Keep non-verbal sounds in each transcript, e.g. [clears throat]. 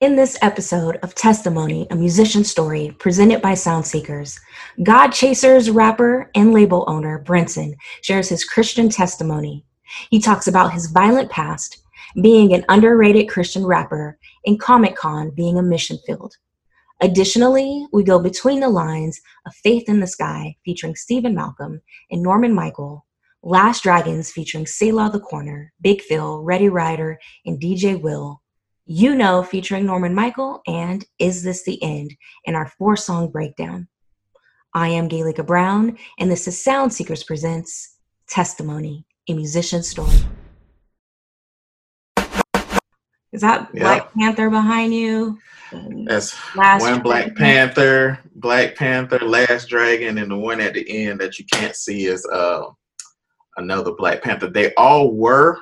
In this episode of Testimony, a musician story presented by Soundseekers, Godchaserz rapper and label owner Brinson shares his Christian testimony. He talks about his violent past, being an underrated Christian rapper, and Comic Con being a mission field. Additionally, we go between the lines of Faith in the Sky featuring Steven Malcolm and Norman Micheal, Last Dragons featuring Selah the Corner, Big Fil, Ready Rider, and DJ Will, you Know featuring Norman Micheal, and Is This the End in our four song breakdown. I am Galika Brown, and this is Soundseekers Presents Testimony, a musician's story. Is that yep. Black Panther behind you? That's Last one Black Panther, Black Panther, Last Dragon, and the one at the end that you can't see is uh, another Black Panther. They all were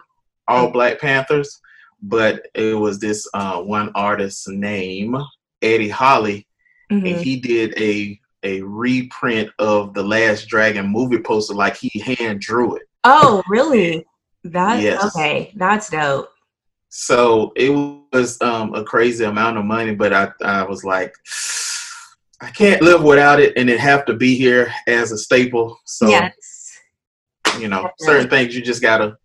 all Black Panthers, but it was this uh, one artist's name, Eddie Holly, mm-hmm. and he did a a reprint of the Last Dragon movie poster, like he hand drew it. Oh, really? That's yes. okay. That's dope. So it was um, a crazy amount of money, but I I was like. [sighs] I can't live without it, and it have to be here as a staple. So, yes. you know, Definitely. certain things you just gotta,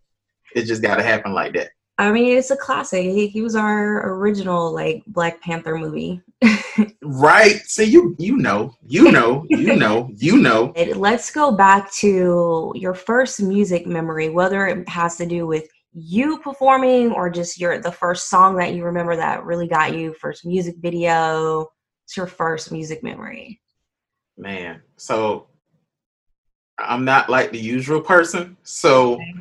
it just gotta happen like that. I mean, it's a classic. He, he was our original like Black Panther movie. right. So you you know, you know, you [laughs] know, you know. Let's go back to your first music memory, whether it has to do with you performing or just your the first song that you remember that really got you, first music video. It's your first music memory. Man, so I'm not like the usual person. So okay.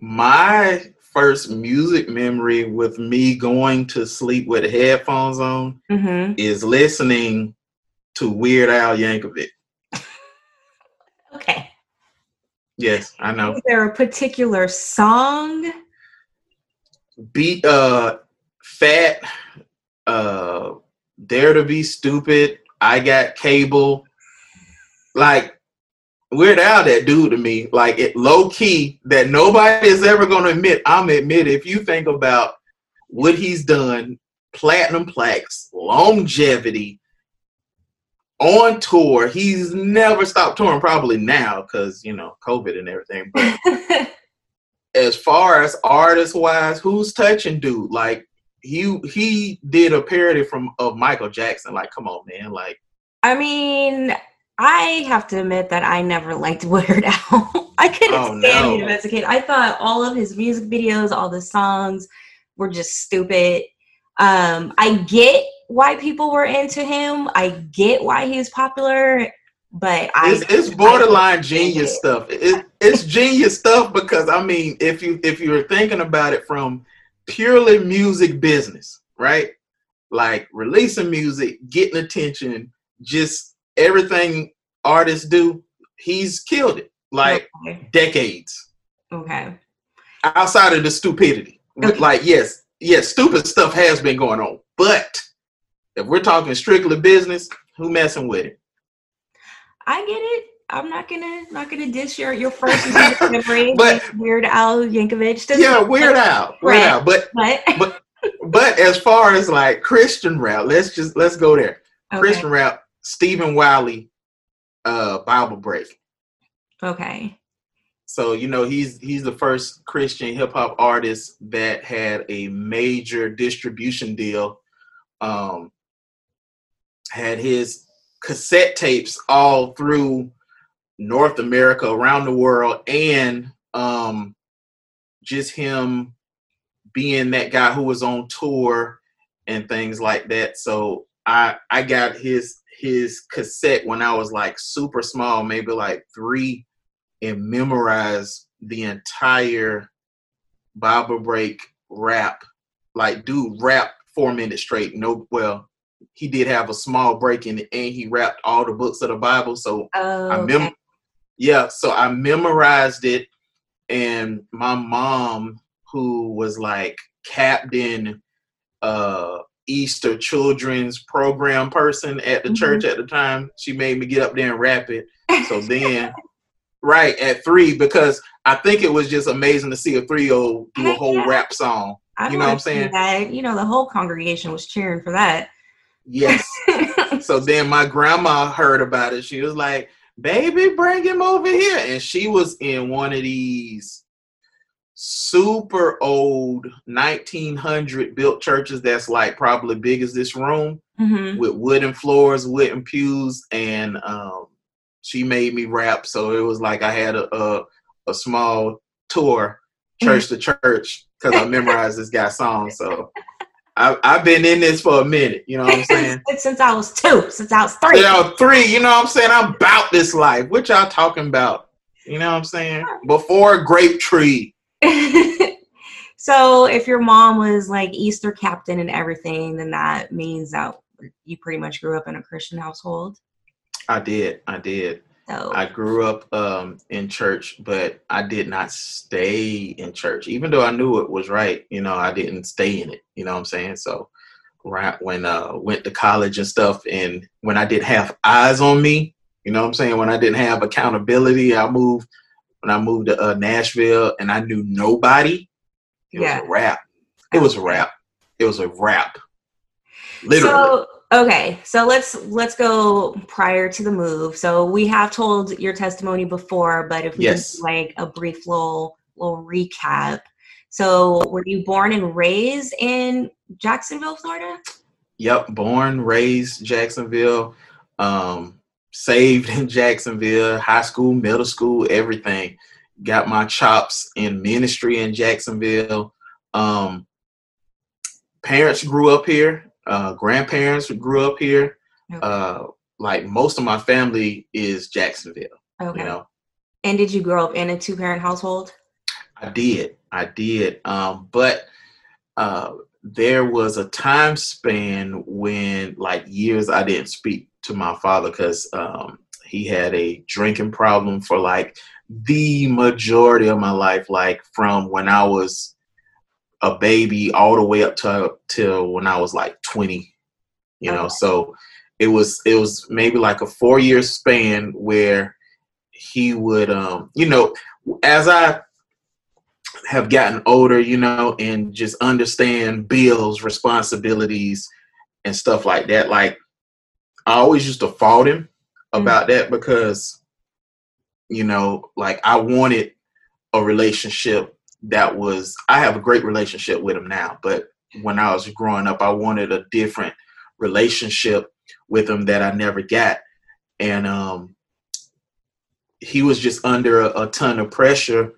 my first music memory with me going to sleep with headphones on mm-hmm. is listening to Weird Al Yankovic. [laughs] okay. Yes, I know. Is there a particular song? Beat uh fat uh dare to be stupid. I got cable. Like Weird Al that dude to me, like it low key that nobody is ever gonna admit. I'm admit if you think about what he's done, platinum plaques, longevity, on tour. He's never stopped touring, probably now because you know COVID and everything. But [laughs] as far as artist wise, who's touching dude? Like he he did a parody from of Michael Jackson. Like, come on, man. Like, I mean, I have to admit that I never liked [laughs] Weird Al. I couldn't oh, stand no. him as a kid. I thought all of his music videos, all the songs were just stupid. Um, I get why people were into him. I get why he was popular, but I it's, it's borderline I genius it. stuff. It, it's genius stuff because I mean, if you if you're thinking about it from purely music business, right? Like releasing music, getting attention, just everything artists do, he's killed it like okay. decades. Okay. Outside of the stupidity. Okay. Like, yes, yes, stupid stuff has been going on. But if we're talking strictly business, who messing with it? I get it. I'm not gonna not gonna dish your your first [laughs] memory. but Weird Al Yankovic. Yeah, Weird Al. Weird Al. But but but but as far as like Christian rap, let's just let's go there. Okay. Christian rap, Stephen Wiley uh Bible Break. Okay. So you know he's he's the first Christian hip hop artist that had a major distribution deal. Um, had his cassette tapes all through North America, around the world, and um, just him being that guy who was on tour and things like that. So I I got his his cassette when I was like super small, maybe like three, and memorized the entire Bible break rap. Like, dude, rap four minutes straight. No, well, he did have a small break in it, and he rapped all the books of the Bible. So oh, I mem, okay. yeah. So I memorized it, and my mom, who was like Captain uh Easter children's program person at the mm-hmm. church at the time. She made me get up there and rap it. So [laughs] then, right at three, because I think it was just amazing to see a three year old do a whole rap song. I You know what I'm saying? That. You know, the whole congregation was cheering for that. Yes. [laughs] so then my grandma heard about it. She was like, "Baby, bring him over here." And she was in one of these super old 1900 built churches that's like probably big as this room hmm with wooden floors, wooden pews, and um, she made me rap. So it was like I had a a, a small tour, church to church, because I [laughs] memorized this guy's song. So I, I've been in this for a minute. You know what I'm [laughs] saying? since I was two, since I was three. Y'all three, you know what I'm saying? I'm about this life. What y'all talking about? You know what I'm saying? Before a grape tree. [laughs] so if your mom was like Easter captain and everything, then that means that you pretty much grew up in a Christian household. I did. I did. So I grew up um, in church, but I did not stay in church. Even though I knew it was right, you know, I didn't stay in it. You know what I'm saying? So right when uh went to college and stuff and when I didn't have eyes on me, you know what I'm saying? When I didn't have accountability, I moved when I moved to uh, Nashville and I knew nobody. It Yeah. was a rap. It was a rap. It was a rap. Literally. So okay, so let's let's go prior to the move. So we have told your testimony before, but if we Yes. can like a brief little little recap. So were you born and raised in Jacksonville, Florida? Yep, born, raised Jacksonville, um, saved in [laughs] Jacksonville, high school, middle school, everything. Got my chops in ministry in Jacksonville. Um, parents grew up here. Uh, grandparents grew up here. Okay. Uh, like most of my family is Jacksonville. Okay. You know, And did you grow up in a two parent household? I did. I did. Um, but uh, there was a time span when, like, years I didn't speak to my father because um, he had a drinking problem for like the majority of my life, like from when I was a baby all the way up to till when I was like 20. You know, Okay. so it was it was maybe like a four year span where he would um you know as I have gotten older, you know, and just understand bills, responsibilities, and stuff like that. Like, I always used to fault him about that because, you know, like I wanted a relationship that was, I have a great relationship with him now, but when I was growing up, I wanted a different relationship with him that I never got. And, um, he was just under a, a ton of pressure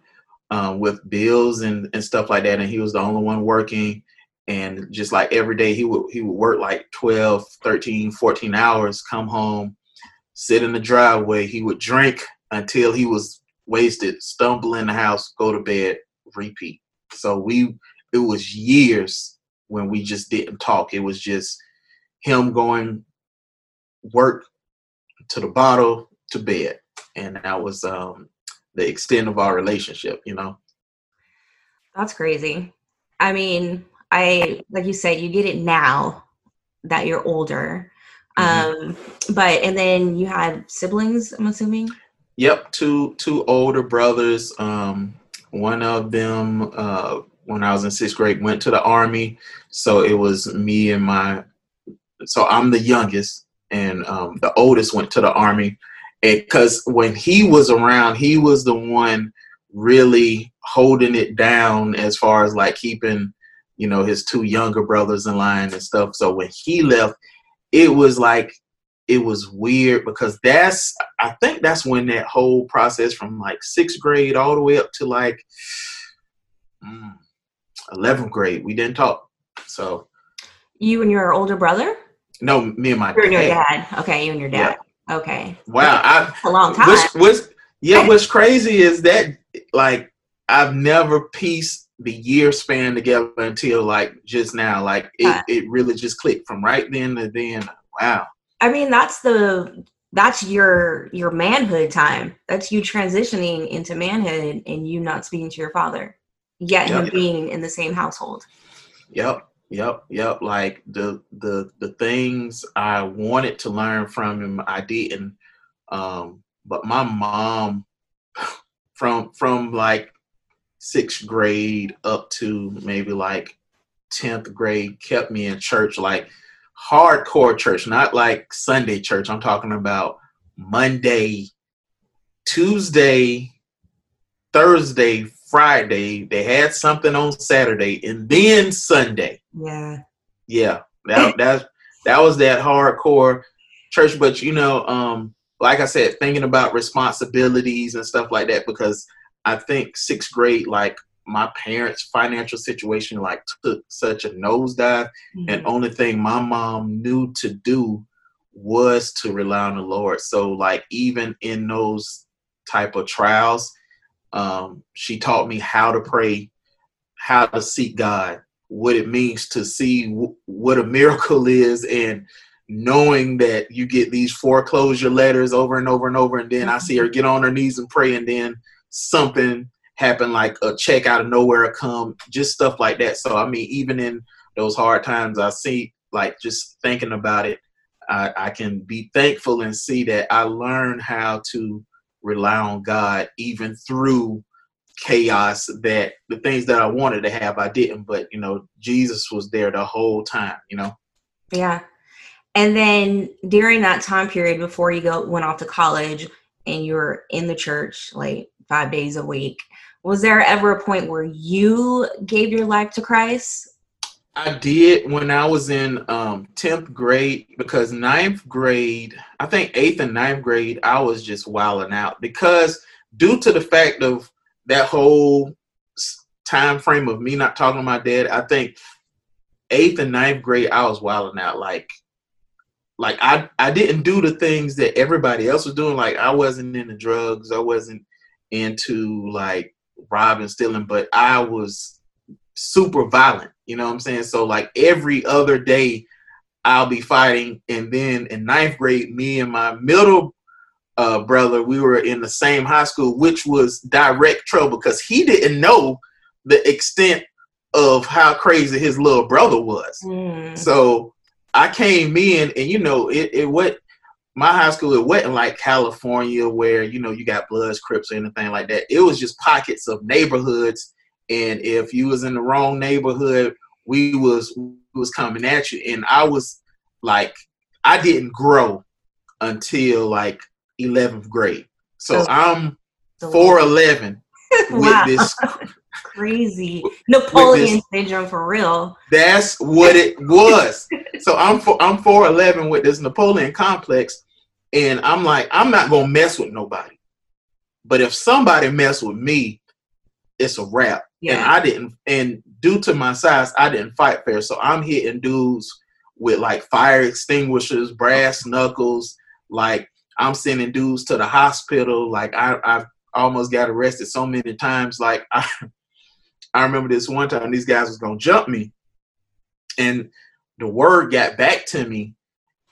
um, with bills and, and stuff like that and he was the only one working and just like every day he would he would work like 12 13 14 hours come home sit in the driveway. He would drink until he was wasted stumble in the house go to bed repeat. So we it was years when we just didn't talk. It was just him going work to the bottle to bed. And that was um the extent of our relationship you know? That's crazy. I mean, I like you said, you get it now that you're older. Mhm. Um, but and then you had siblings, I'm assuming. Yep, two two older brothers. Um, one of them, uh, when I was in sixth grade, went to the army. So it was me and my. So I'm the youngest, and um, the oldest went to the army. Because when he was around, he was the one really holding it down as far as like keeping, you know, his two younger brothers in line and stuff. So when he left, it was like it was weird because that's I think that's when that whole process from like sixth grade all the way up to like mm, eleventh grade we didn't talk. So You and your older brother? no, me and my You and your dad. dad. Okay, you and your dad. Okay. Wow, I a long time. what's, what's yeah, [laughs] what's crazy is that like I've never pieced the year span together until like just now. Like it, it really just clicked from right then to then. Wow. I mean, that's the that's your your manhood time. That's you transitioning into manhood and you not speaking to your father. Yet Yeah. him being in the same household. Yep, yep, yep. Like the the the things I wanted to learn from him, I didn't. Um, but my mom, [sighs] from from like sixth grade up to maybe like 10th grade kept me in church like hardcore church, not like Sunday church. I'm talking about Monday, Tuesday, Thursday, Friday. They had something on Saturday and then Sunday. Yeah. Yeah. That [laughs] that that was that hardcore church. But you know, um, like I said, thinking about responsibilities and stuff like that because I think sixth grade, like my parents' financial situation, like took such a nosedive, mm-hmm. and only thing my mom knew to do was to rely on the Lord. So, like even in those type of trials, um, she taught me how to pray, how to seek God, what it means to see w- what a miracle is, and knowing that you get these foreclosure letters over and over and over, and then I see her get on her knees and pray, and then something happen, like a check out of nowhere come, just stuff like that. So I mean, even in those hard times, I see like just thinking about it, I, I can be thankful and see that I learned how to rely on God even through chaos that the things that I wanted to have I didn't. But you know Jesus was there the whole time you know? Yeah. And then during that time period before you go went off to college and you were in the church like five days a week was there ever a point where you gave your life to Christ I did when I was in um, 10th grade because ninth grade, I think eighth and ninth grade, I was just wilding out because due to the fact of that whole time frame of me not talking to my dad, I think eighth and ninth grade, I was wilding out. Like, like I, I didn't do the things that everybody else was doing. Like I wasn't into drugs. I wasn't into like robbing, stealing, but I was super violent. You know what I'm saying? So like every other day, I'll be fighting. And then in ninth grade, me and my middle uh, brother, we were in the same high school, which was direct trouble because he didn't know the extent of how crazy his little brother was. Mm. So I came in, and you know, it, it what my high school it wasn't like California where you know you got Bloods, Crips, or anything like that. It was just pockets of neighborhoods and if you was in the wrong neighborhood, we was we was coming at you. And I was like, I didn't grow until like 11th grade. So oh. I'm 4'11 [laughs] [laughs] with this crazy Napoleon syndrome for real. That's what it was. so I'm for, I'm 4'11 with this Napoleon complex, and I'm like, I'm not gonna mess with nobody. But if somebody mess with me, it's a wrap. Yeah. And I didn't, and due to my size, I didn't fight fair. So I'm hitting dudes with like fire extinguishers, brass knuckles. Like I'm sending dudes to the hospital. Like I, I've almost got arrested so many times. Like [laughs] I, I remember this one time these guys was gonna jump me, and the word got back to me,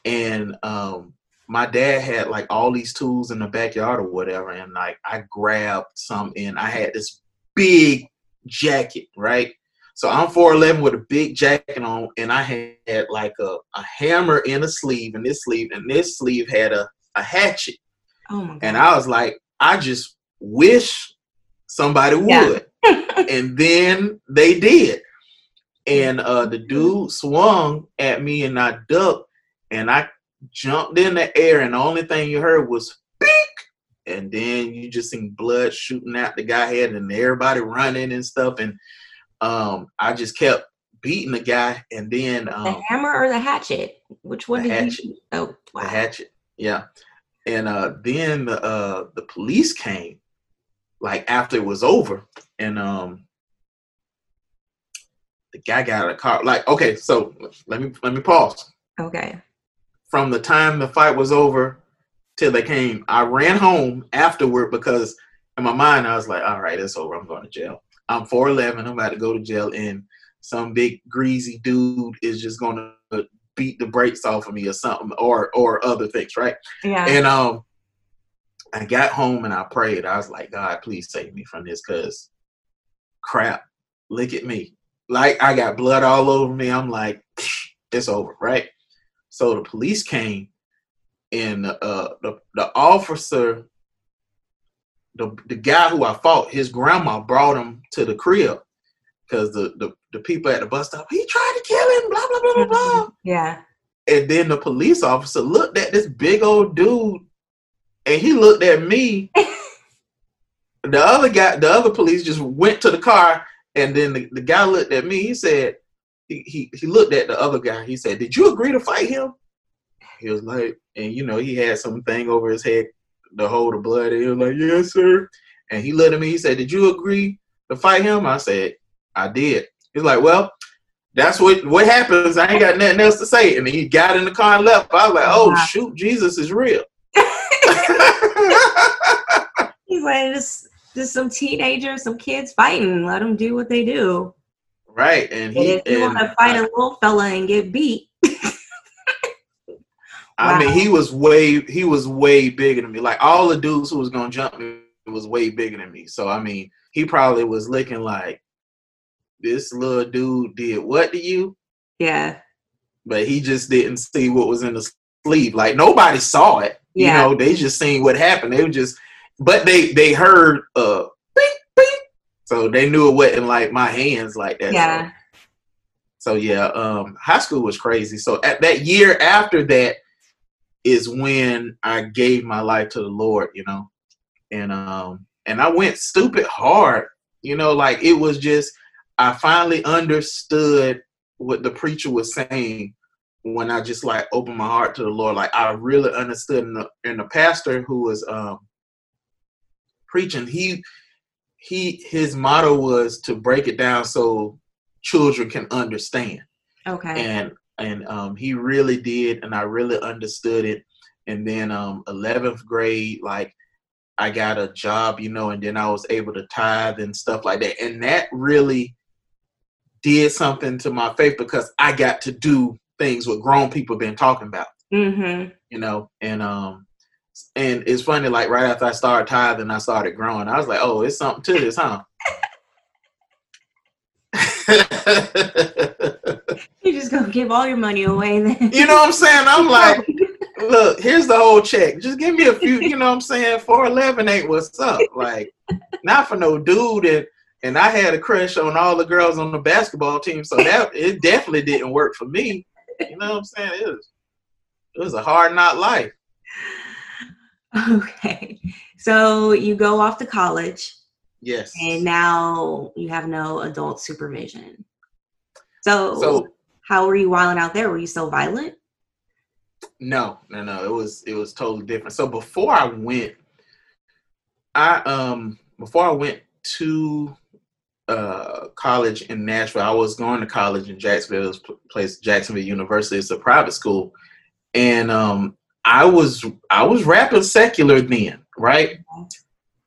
and um, my dad had like all these tools in the backyard or whatever, and like I grabbed some, and I had this big jacket, right? So I'm 4'11 with a big jacket on, and I had like a, a hammer in a sleeve, and this sleeve, and this sleeve had a, a hatchet. Oh my God. And I was like, I just wish somebody would. Yeah. [laughs] and then they did. And uh, the dude swung at me, and I ducked, and I jumped in the air, and the only thing you heard was and then you just seen blood shooting out the guy head and everybody running and stuff. And um i just kept beating the guy and then um, the hammer or the hatchet? Which one did hatchet. you oh wow. the hatchet yeah. And uh then the uh the police came like after it was over and um the guy got out of the car. Like okay so let me let me pause. Okay from the time the fight was over till they came. I ran home afterward because in my mind I was like, all right, it's over. I'm going to jail. I'm 4'11. I'm about to go to jail, and some big greasy dude is just going to beat the brakes off of me or something, or or other things, right? Yeah. And um, I got home and I prayed. I was like, God, please save me from this, cause crap, look at me. Like I got blood all over me. I'm like, it's over, right? So the police came and uh, the the officer, the the guy who I fought, his grandma brought him to the crib, because the, the the people at the bus stop, he tried to kill him, blah blah blah blah blah. Yeah. And then the police officer looked at this big old dude, and he looked at me. [laughs] the other guy, the other police just went to the car, and then the, the guy looked at me. He said, he, he he looked at the other guy. He said, "Did you agree to fight him?" He was like, and you know, he had something over his head to hold the blood. And he was like, "Yes, sir." And he looked at me. He said, "Did you agree to fight him?" I said, "I did." He's like, "Well." That's what what happens. I ain't got nothing else to say. And then he got in the car and left. I was like, "Oh Wow. shoot, Jesus is real." [laughs] [laughs] He's like, just, just some teenagers, some kids fighting. Let them do what they do. Right, and And he. if you want to fight I- a little fella and get beat, [laughs] I mean, he was way he was way bigger than me. Like all the dudes who was gonna jump me was way bigger than me. So I mean, he probably was looking like this little dude did what to you, yeah, but he just didn't see what was in the sleeve. Like nobody saw it. Yeah. You know, they just seen what happened. They were just, but they they heard uh. So they knew it wasn't like my hands like that. So- yeah, so yeah, um, high school was crazy. So at that year after that is when I gave my life to the Lord, you know, and um, and I went stupid hard, you know, like it was just I finally understood what the preacher was saying when I just like opened my heart to the Lord. Like I really understood, and the, and the pastor who was um preaching, he he his motto was to break it down so children can understand. Okay, and and um, he really did and i really understood it. And then um, 11th grade like i got a job you know and then i was able to tithe and stuff like that. And that really did something to my faith because i got to do things what grown people been talking about. Mm-hmm. you know and um and it's funny like right after i started tithing i started growing i was like oh it's something to this huh [laughs] You just gonna give all your money away then. you know what i'm saying i'm [laughs] like look, here's the whole check. Just give me a few, you know what I'm saying? 411 ain't what's up. Like, not for no dude. And, and I had a crush on all the girls on the basketball team. So that, it definitely didn't work for me. You know what I'm saying? It was, it was a hard not life. Okay. So you go off to college Yes. and now you have no adult supervision. So, So, how were you wilding out there? Were you still violent? No, no, no. It was it was totally different. So before I went, I um before I went to uh college in Nashville, I was going to college in Jacksonville, place Jacksonville University. It's a private school, and um I was I was rapping secular then, right?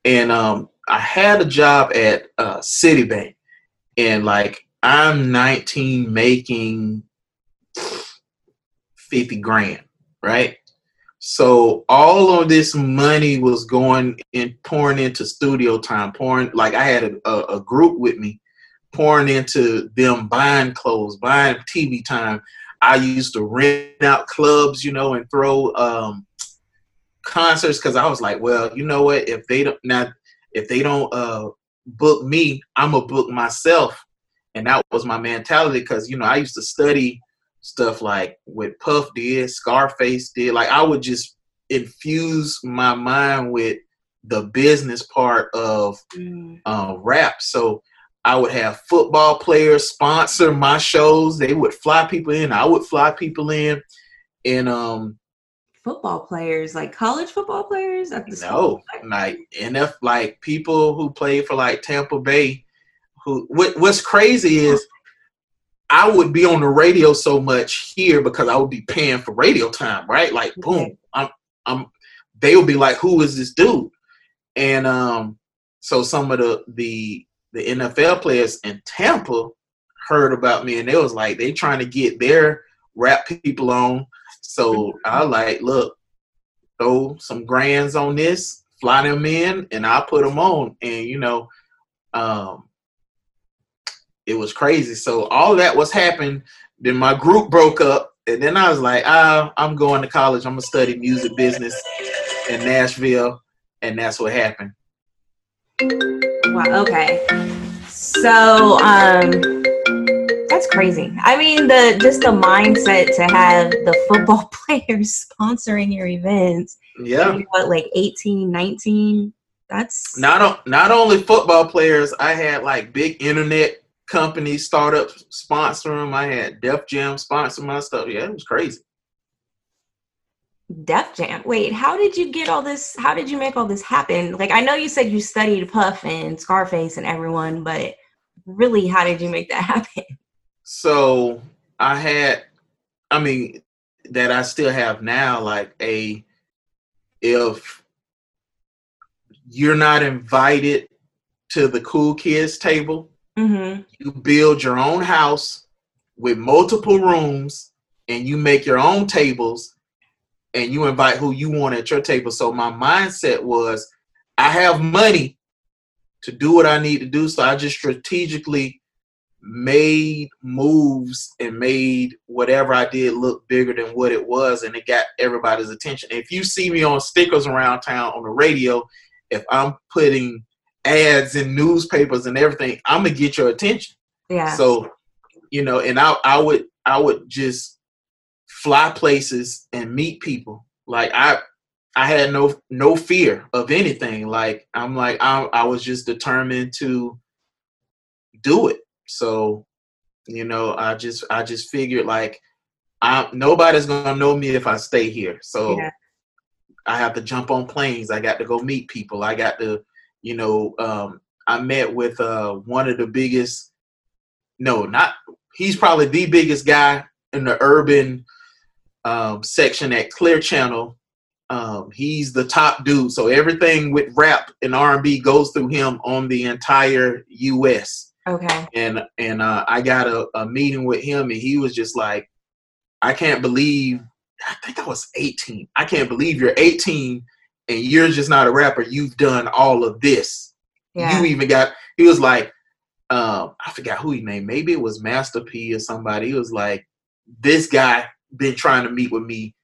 And um I had a job at uh Citibank, and like I'm 19 making 50 grand, right? So all of this money was going in pouring into studio time, pouring like I had a, a, a group with me, pouring into them buying clothes, buying TV time. I used to rent out clubs, you know, and throw um concerts because I was like, well, you know what? If they don't now, if they don't uh book me, I'm gonna book myself, and that was my mentality because you know I used to study stuff like what Puff did, Scarface did. Like I would just infuse my mind with the business part of Mm, uh, rap. So I would have football players sponsor my shows. They would fly people in. I would fly people in, and um football players, like college football players at the no, like NF, like people who played for like Tampa Bay. Who what, what's crazy is I would be on the radio so much here because I would be paying for radio time, right? Like boom, Okay. I'm I'm they would be like, Who is this dude? And um so some of the the the NFL players in Tampa heard about me and they was like they trying to get their rap people on. So I like, look, throw some grands on this, fly them in, and I put them on. And you know, um, it was crazy. So all that was happening. Then my group broke up, and then I was like, ah, I'm going to college. I'm gonna study music business in Nashville, and that's what happened. Wow. Okay. So, um, that's crazy. I mean, the just the mindset to have the football [laughs] players sponsoring your events. Yeah. What, like 18, 19? That's not not only football players. I had like big internet companies, startup sponsor them. I had Def Jam sponsor my stuff. Yeah, it was crazy. Def Jam. Wait, how did you get all this? How did you make all this happen? Like, I know you said you studied Puff and Scarface and everyone, but really, how did you make that [laughs] happen? So I had, I mean, that I still have now, like a, if you're not invited to the cool kids table, mm-hmm. you build your own house with multiple rooms and you make your own tables and you invite who you want at your table. So my mindset was I have money to do what I need to do. So I just strategically made moves and made whatever I did look bigger than what it was, and it got everybody's attention. If you see me on stickers around town on the radio, if I'm putting ads in newspapers and everything, I'm gonna get your attention. Yeah. So, you know, and I I would I would just fly places and meet people. Like I I had no no fear of anything. Like I'm like I I was just determined to do it. So, you know, I just I just figured like I nobody's gonna know me if I stay here. So yeah. I have to jump on planes. I got to go meet people. I got to, you know, um, I met with uh, one of the biggest. No, not he's probably the biggest guy in the urban um, section at Clear Channel. Um, he's the top dude, so everything with rap and R and B goes through him on the entire U.S. Okay. And and uh, I got a, a meeting with him, and he was just like, "I can't believe." I think I was 18. I can't believe you're 18 and you're just not a rapper. You've done all of this. Yeah. You even got. He was like, um, I forgot who he named. Maybe it was Master P or somebody. He was like, "This guy been trying to meet with me,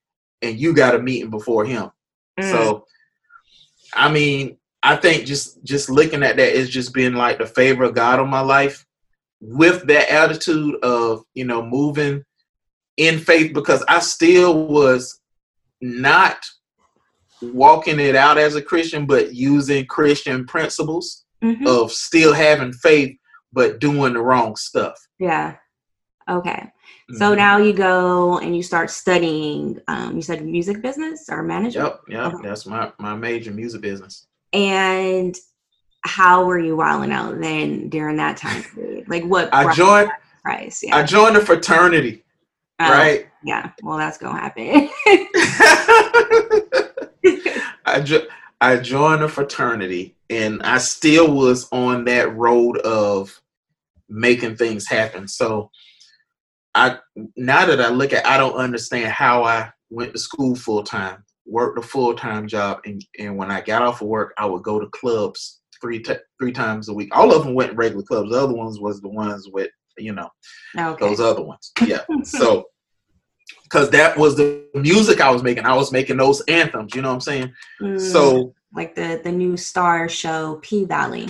and you got a meeting before him." Mm. So, I mean, I think just just looking at that is just being like the favor of God on my life, with that attitude of you know moving in faith because I still was not walking it out as a Christian, but using Christian principles mm-hmm. of still having faith but doing the wrong stuff. Yeah. Okay. So mm-hmm. now you go and you start studying. Um, you said music business or management. Yep, yep. Okay. That's my my major music business. And how were you wilding out then during that time period? Like what? I joined. Price, yeah. I joined a fraternity. Oh, right. Yeah. Well, that's gonna happen. [laughs] I jo- I joined a fraternity, and I still was on that road of making things happen. So I now that I look at I don't understand how I went to school full time, worked a full time job, and, and when I got off of work, I would go to clubs three t- three times a week. All of them went regular clubs. The other ones was the ones with you know okay. those other ones. Yeah. [laughs] so because that was the music I was making. I was making those anthems. You know what I'm saying? Mm, so like the the new star show P Valley.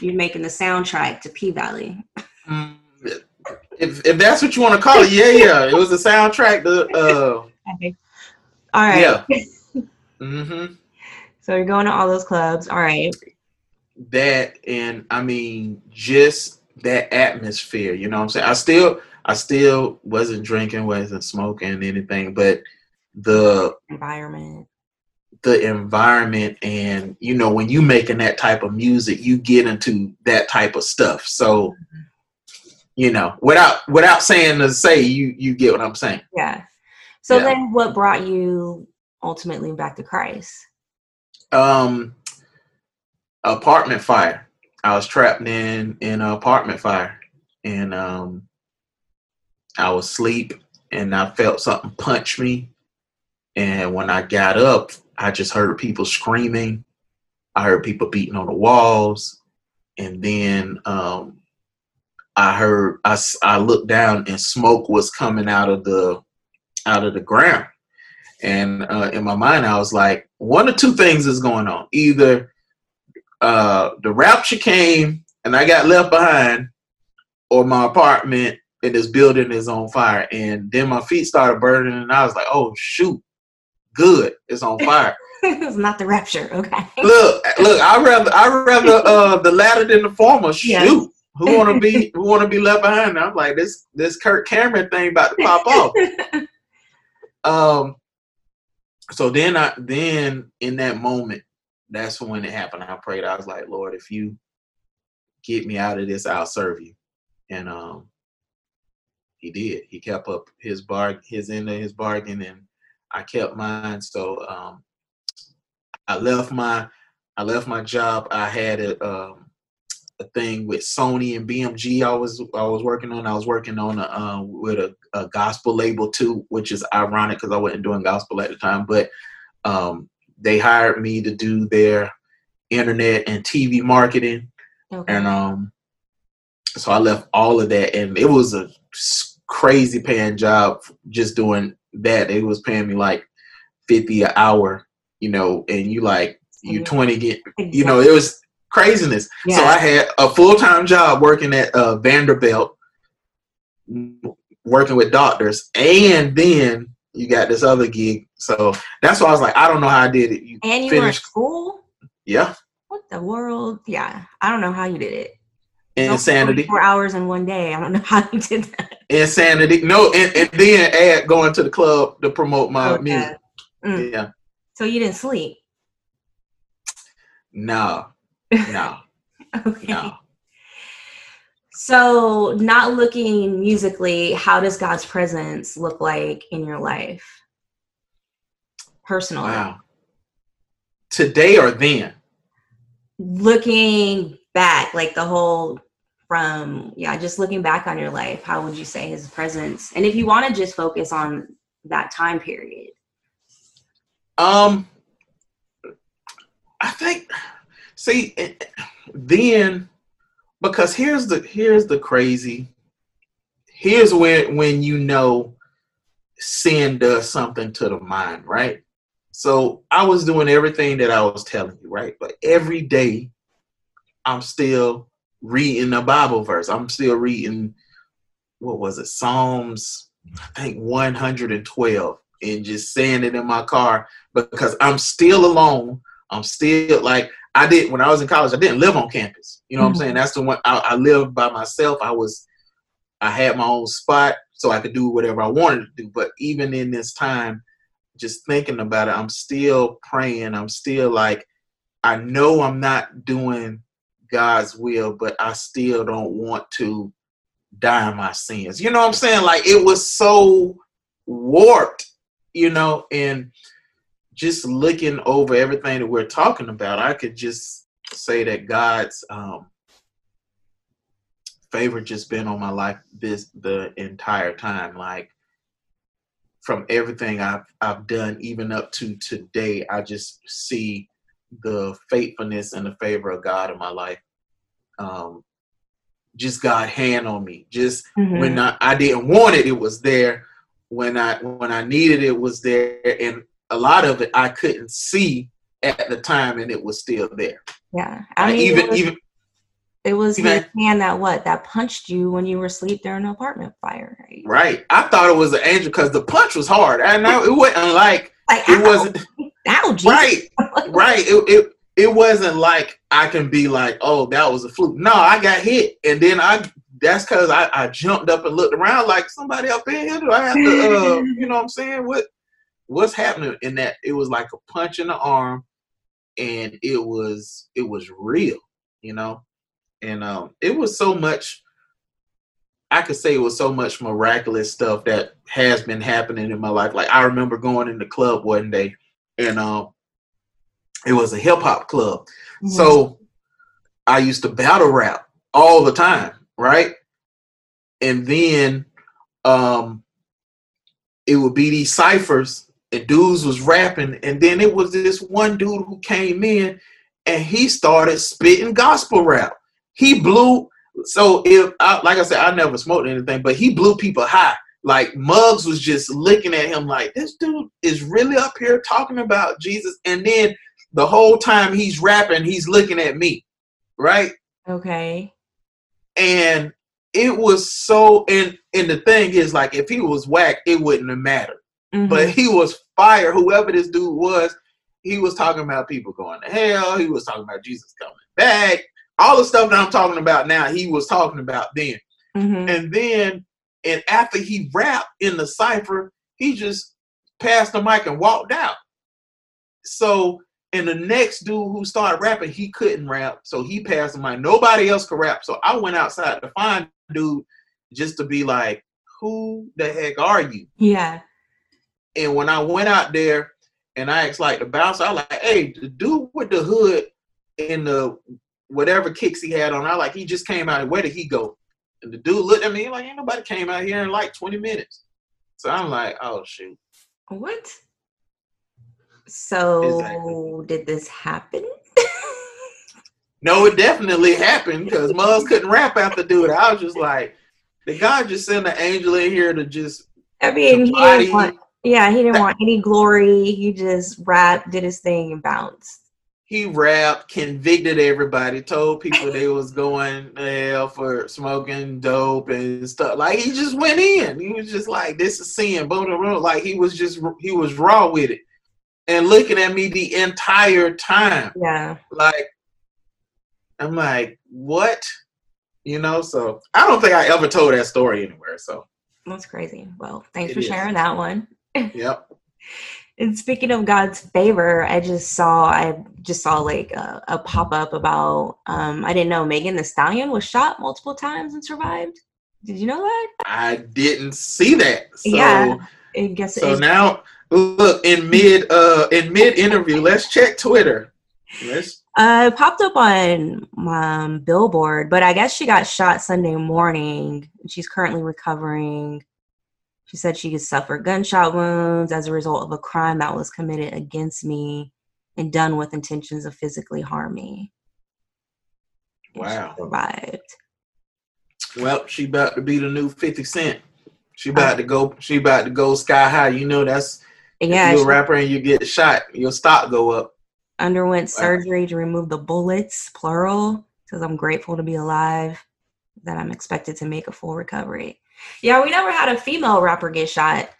You're making the soundtrack to P Valley. If if that's what you want to call it, yeah, yeah. It was the soundtrack. The uh, okay. all right. Yeah. [laughs] mm-hmm. So you're going to all those clubs. All right. That and I mean just that atmosphere. You know what I'm saying? I still I still wasn't drinking, wasn't smoking anything, but the environment the environment and you know when you making that type of music you get into that type of stuff so mm-hmm you know, without without saying to say you you get what I'm saying. Yeah. So yeah. then what brought you ultimately back to Christ? Um apartment fire. I was trapped in in an apartment fire and um I was asleep and I felt something punch me and when I got up I just heard people screaming. I heard people beating on the walls and then um I heard I, I looked down and smoke was coming out of the out of the ground, and uh, in my mind I was like, one or two things is going on. Either uh, the rapture came and I got left behind, or my apartment in this building is on fire, and then my feet started burning, and I was like, "Oh shoot, good, it's on fire." [laughs] it's not the rapture, okay? look, look, I rather I rather uh, the latter than the former. Shoot, yes. Who want to be who want to be left behind? I'm like this this Kirk Cameron thing about to pop off. [laughs] um, so then I then in that moment, that's when it happened. I prayed. I was like, Lord, if you get me out of this, I'll serve you. And um, he did. He kept up his bar, his end of his bargain, and I kept mine. So um, I left my I left my job. I had a um, a thing with Sony and BMG. I was I was working on. I was working on a, uh, with a, a, gospel label too, which is ironic because I wasn't doing gospel at the time. But um, they hired me to do their internet and TV marketing, okay. and um, so I left all of that, and it was a crazy paying job just doing that. It was paying me like fifty an hour, you know, and you like you twenty get, you know, it was craziness. Yeah. So I had a full time job working at uh, Vanderbilt, working with doctors, and then you got this other gig. So that's why I was like, I don't know how I did it. You and you finished. school. Yeah. What the world? Yeah, I don't know how you did it. Insanity. Four hours in one day. I don't know [laughs] how you did that. Insanity. No, and, and then add going to the club to promote my okay. music. Mm. Yeah. So you didn't sleep. No, no. [laughs] okay. No. So, not looking musically, how does God's presence look like in your life? Personally. Wow. Today or then? Looking back, like the whole from, yeah, just looking back on your life, how would you say his presence? And if you want to just focus on that time period. Um, I think See, then because here's the here's the crazy. Here's when when you know sin does something to the mind, right? So I was doing everything that I was telling you, right? But every day I'm still reading a Bible verse. I'm still reading what was it? Psalms, I think 112, and just saying it in my car because I'm still alone. I'm still like I did when I was in college. I didn't live on campus. You know mm-hmm. what I'm saying? Mm-hmm. That's the one I, I, lived by myself. I was, I had my own spot, so I could do whatever I wanted to do. But even in this time, just thinking about it, I'm still praying. I'm still like, I know I'm not doing God's will, but I still don't want to die in my sins. You know what I'm saying? Like it was so warped, you know, and just looking over everything that we're talking about, I could just say that God's um, favor just been on my life this the entire time. Like from everything I've I've done, even up to today, I just see the faithfulness and the favor of God in my life. Um, just God hand on me. Just mm-hmm. when I, I didn't want it, it was there. When I when I needed it, it was there. And a lot of it I couldn't see at the time, and it was still there. Yeah, I mean, even it was, even it was his hand that what that punched you when you were asleep during an apartment fire. Right? right. I thought it was an angel because the punch was hard. I know it wasn't like, like it ow. wasn't. [laughs] Ow, right, right. It, it it wasn't like I can be like, oh, that was a fluke. No, I got hit, and then I. That's because I, I jumped up and looked around like somebody up in here. Do I have to, uh, [laughs] you know what I'm saying? What what's happening in that it was like a punch in the arm and it was it was real you know? And um it was so much i could say it was so much miraculous stuff that has been happening in my life. Like i remember going in the club one day and um it was a hip-hop club. Mm-hmm. so i used to battle rap all the time right? And then um it would be these ciphers and dudes was rapping, and then it was this one dude who came in and he started spitting gospel rap. He blew. So if I, like I said, I never smoked anything, but he blew people high. Like Muggs was just looking at him like this dude is really up here talking about Jesus, and then the whole time he's rapping, he's looking at me, right? Okay. and it was so. And and the thing is, like, if he was whack, it wouldn't have mattered. Mhm. But he was fire. Whoever this dude was, he was talking about people going to hell. He was talking about Jesus coming back. All the stuff that I'm talking about now, he was talking about then. Mhm. And then, and after he rapped in the cipher, he just passed the mic and walked out. So, and the next dude who started rapping, he couldn't rap, so he passed the mic. Nobody else could rap, so I went outside to find dude just to be like, "Who the heck are you?" yeah. And when I went out there and I asked like the bouncer, I was like, "Hey, the dude with the hood and the whatever kicks he had on, I like he just came out. Where did he go?" And the dude looked at me like, "Ain't nobody came out here in like 20 minutes." So I'm like, "Oh shoot." What? So Exactly. did this happen? No, it definitely happened because Muzz couldn't rap after dude. I was just like, the God just sent an angel in here to just I mean, he body. want, yeah, he didn't want any glory. He just rapped, did his thing, and bounced. He rapped, convicted everybody, told people they was going to hell for smoking dope and stuff. Like he just went in. He was just like, "This is sin." Boom, boom, boom. Like he was just he was raw with it, and looking at me the entire time. Yeah. like I'm like, what? You know, so I don't think I ever told that story anywhere. So That's crazy. Well, thanks It for is. sharing that one. Yep. [laughs] And speaking of God's favor, I just saw I just saw like a, a pop up about um I didn't know Megan Thee Stallion was shot multiple times and survived. Did you know that? I didn't see that. So Yeah. I guess so now look in mid uh in mid interview, let's check Twitter. Let's uh it popped up on um Billboard, but I guess she got shot Sunday morning. She's currently recovering. She said she suffered gunshot wounds as a result of a crime that was committed against me and done with intentions of physically harm me. And she Wow. survived. well, she about to be the new 50 Cent. She about uh, to go she about to go sky high. You know that's Yeah, if you're she a rapper and you get shot, your stock go up. underwent Wow. surgery to remove the bullets, plural. because I'm grateful to be alive. That I'm expected to make a full recovery. Yeah, we never had a female rapper get shot.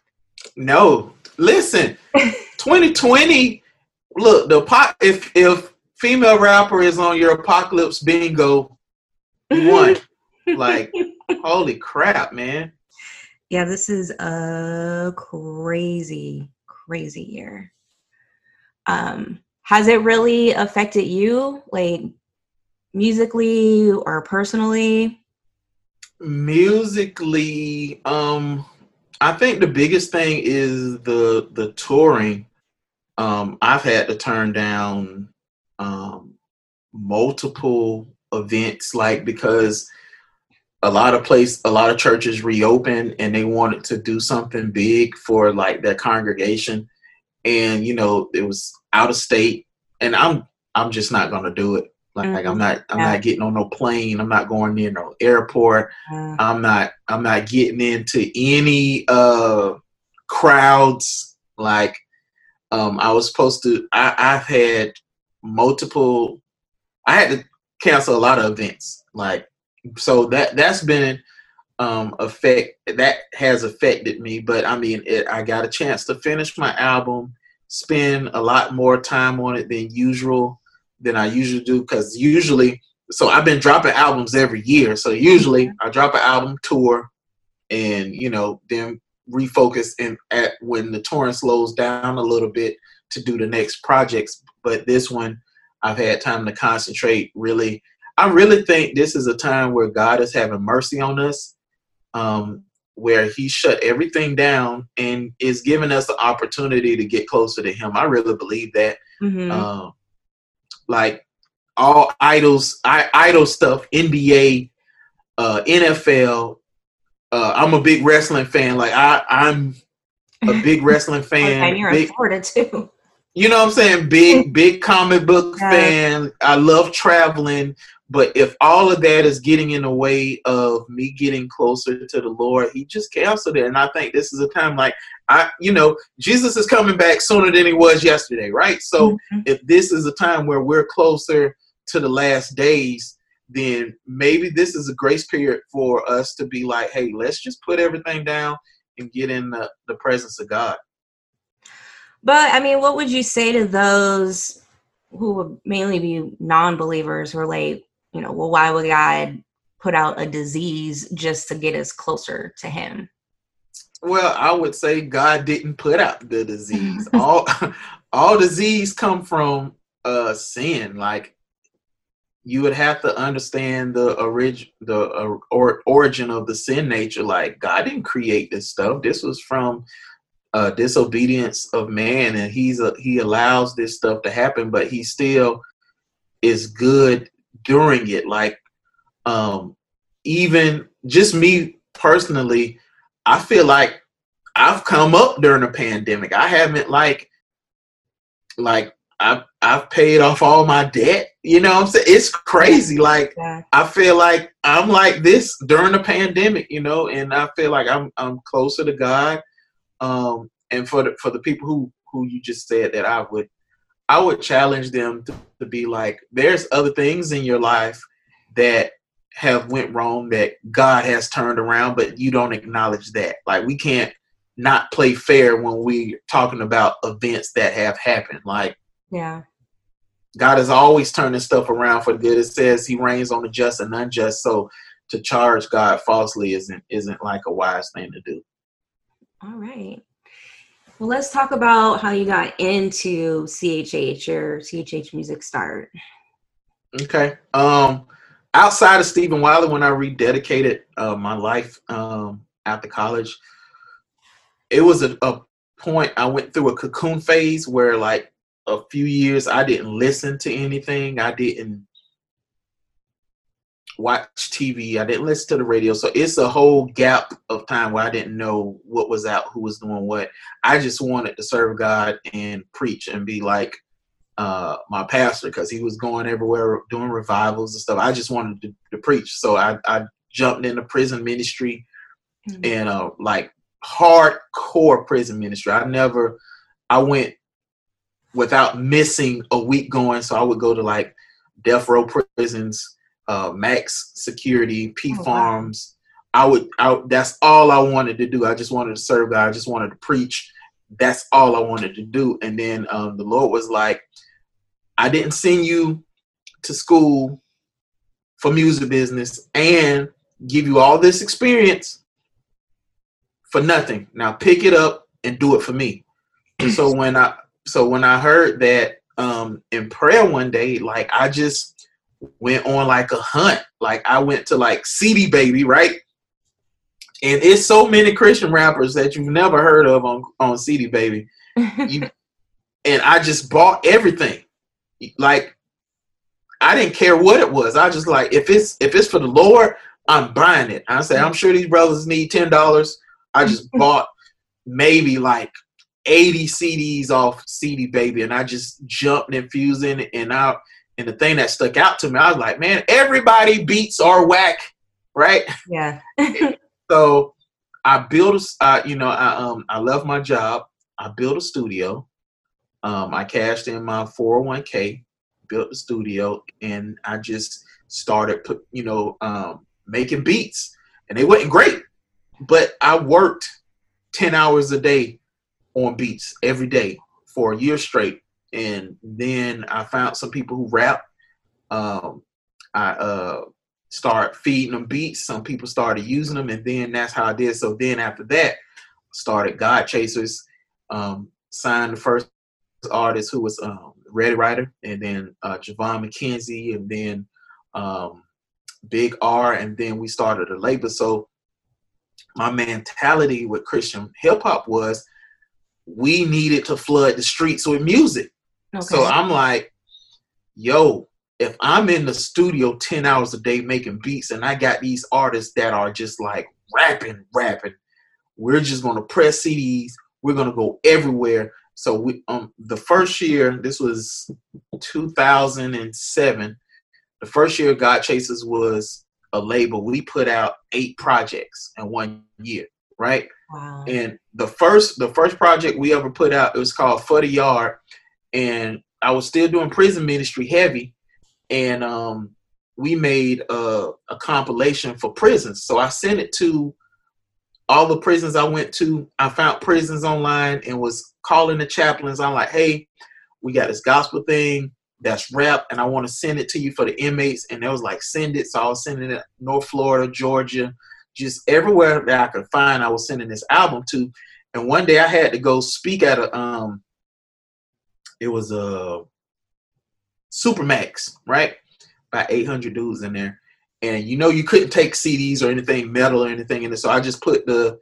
No, listen, [laughs] 2020. Look, the pop. If if female rapper is on your apocalypse bingo, one. [laughs] like, holy crap, man! yeah, this is a crazy, crazy year. Um, has it really affected you, like musically or personally? Musically, um, I think the biggest thing is the the touring. Um, I've had to turn down um, multiple events, like because a lot of place, a lot of churches reopened and they wanted to do something big for like their congregation, and you know it was out of state, and I'm I'm just not gonna do it. Like, Mhm. I'm not I'm Yeah. not getting on no plane. I'm not going near no airport. Uh, I'm not I'm not getting into any uh crowds like um I was supposed to I, I've had multiple I had to cancel a lot of events like so that that's been um affect that has affected me but I mean it, I got a chance to finish my album spend a lot more time on it than usual than I usually do because usually so I've been dropping albums every year. So usually I drop an album tour and you know then refocus and at when the touring slows down a little bit to do the next projects. But this one I've had time to concentrate really. I really think this is a time where God is having mercy on us. Um where he shut everything down and is giving us the opportunity to get closer to him. I really believe that mhm. um, like all idols, I, idol stuff, NBA, uh, NFL. Uh, I'm a big wrestling fan. Like I, I'm a big wrestling [laughs] fan. you're big, in Florida too. you know what I'm saying? Big, big comic book [laughs] Yeah. fan. I love traveling. But if all of that is getting in the way of me getting closer to the Lord, He just canceled it. And I think this is a time like I, you know, Jesus is coming back sooner than He was yesterday, right? So Mhm. if this is a time where we're closer to the last days, then maybe this is a grace period for us to be like, hey, let's just put everything down and get in the, the presence of God. But I mean, what would you say to those who would mainly be non-believers who are like, you know, well, why would God put out a disease just to get us closer to Him? Well, I would say God didn't put out the disease. [laughs] all all disease come from uh sin. Like you would have to understand the origin the uh, or, origin of the sin nature like god didn't create this stuff this was from uh, disobedience of man and he's a, he allows this stuff to happen but he still is good during it like um even just me personally i feel like i've come up during a pandemic i haven't like like I've I've paid off all my debt. You know I'm saying? It's crazy. Like yeah. I feel like I'm like this during the pandemic, you know, and I feel like I'm I'm closer to God. Um and for the for the people who who you just said that I would I would challenge them to, to be like there's other things in your life that have went wrong that God has turned around, but you don't acknowledge that. Like we can't not play fair when we talking about events that have happened. Like yeah. God is always turning stuff around for good. It says he reigns on the just and unjust. So to charge God falsely isn't isn't like a wise thing to do. All right. Well, let's talk about how you got into CHH or CHH Music Start. Okay. Um, outside of Stephen Wiley, when I rededicated uh, my life um, after college, it was a, a point I went through a cocoon phase where like a few years I didn't listen to anything. I didn't watch TV. I didn't listen to the radio. So it's a whole gap of time where I didn't know what was out, who was doing what. I just wanted to serve God and preach and be like uh, my pastor because he was going everywhere doing revivals and stuff. I just wanted to, to preach. So I, I jumped into prison ministry mm-hmm. and uh, like hardcore prison ministry. I never, I went without missing a week going. So I would go to like death row prisons, uh, max security, P oh, farms. Wow. I would, I, that's all I wanted to do. I just wanted to serve God. I just wanted to preach. That's all I wanted to do. And then um, the Lord was like, I didn't send you to school for music business and give you all this experience for nothing. Now pick it up and do it for me. And so when I so when I heard that um, in prayer one day, like I just went on like a hunt. Like I went to like CD Baby, right? And it's so many Christian rappers that you've never heard of on on CD Baby. you, [laughs] and I just bought everything. Like I didn't care what it was. I just like if it's if it's for the Lord, I'm buying it. I say I'm sure these brothers need ten dollars. I just [laughs] bought maybe like 80 CDs off CD Baby, and I just jumped and fused in. And I and the thing that stuck out to me, I was like, man, everybody beats are whack, right? Yeah. [laughs] so I built a, uh, you know, I um I left my job. I built a studio. Um, I cashed in my 401k, built the studio, and I just started put, you know, um, making beats. And they wasn't great, but I worked 10 hours a day on beats every day for a year straight. And then I found some people who rap. Um, I uh, start feeding them beats. Some people started using them, and then that's how I did. So then after that, started Godchaserz. Um, signed the first artist who was um, Readywriter, and then uh, Javon McKenzie, and then um, Big R, and then we started a label. So my mentality with Christian hip hop was we needed to flood the streets with music. Okay. So I'm like, yo, if I'm in the studio 10 hours a day making beats and I got these artists that are just like rapping, rapping, we're just gonna press CDs, we're gonna go everywhere. So we um the first year, this was 2007, the first year Godchaserz was a label. We put out eight projects in one year, right? Wow. And the first the first project we ever put out it was called For the Yard, and I was still doing prison ministry heavy, and um, we made a, a compilation for prisons. So I sent it to all the prisons I went to. I found prisons online and was calling the chaplains. I'm like, hey, we got this gospel thing that's rap, and I want to send it to you for the inmates. And they was like, send it. So I was sending it North Florida, Georgia, just everywhere that I could find. I was sending this album to. And one day I had to go speak at a um, it was a Supermax, right? About 800 dudes in there, and you know you couldn't take CDs or anything metal or anything in it. So I just put the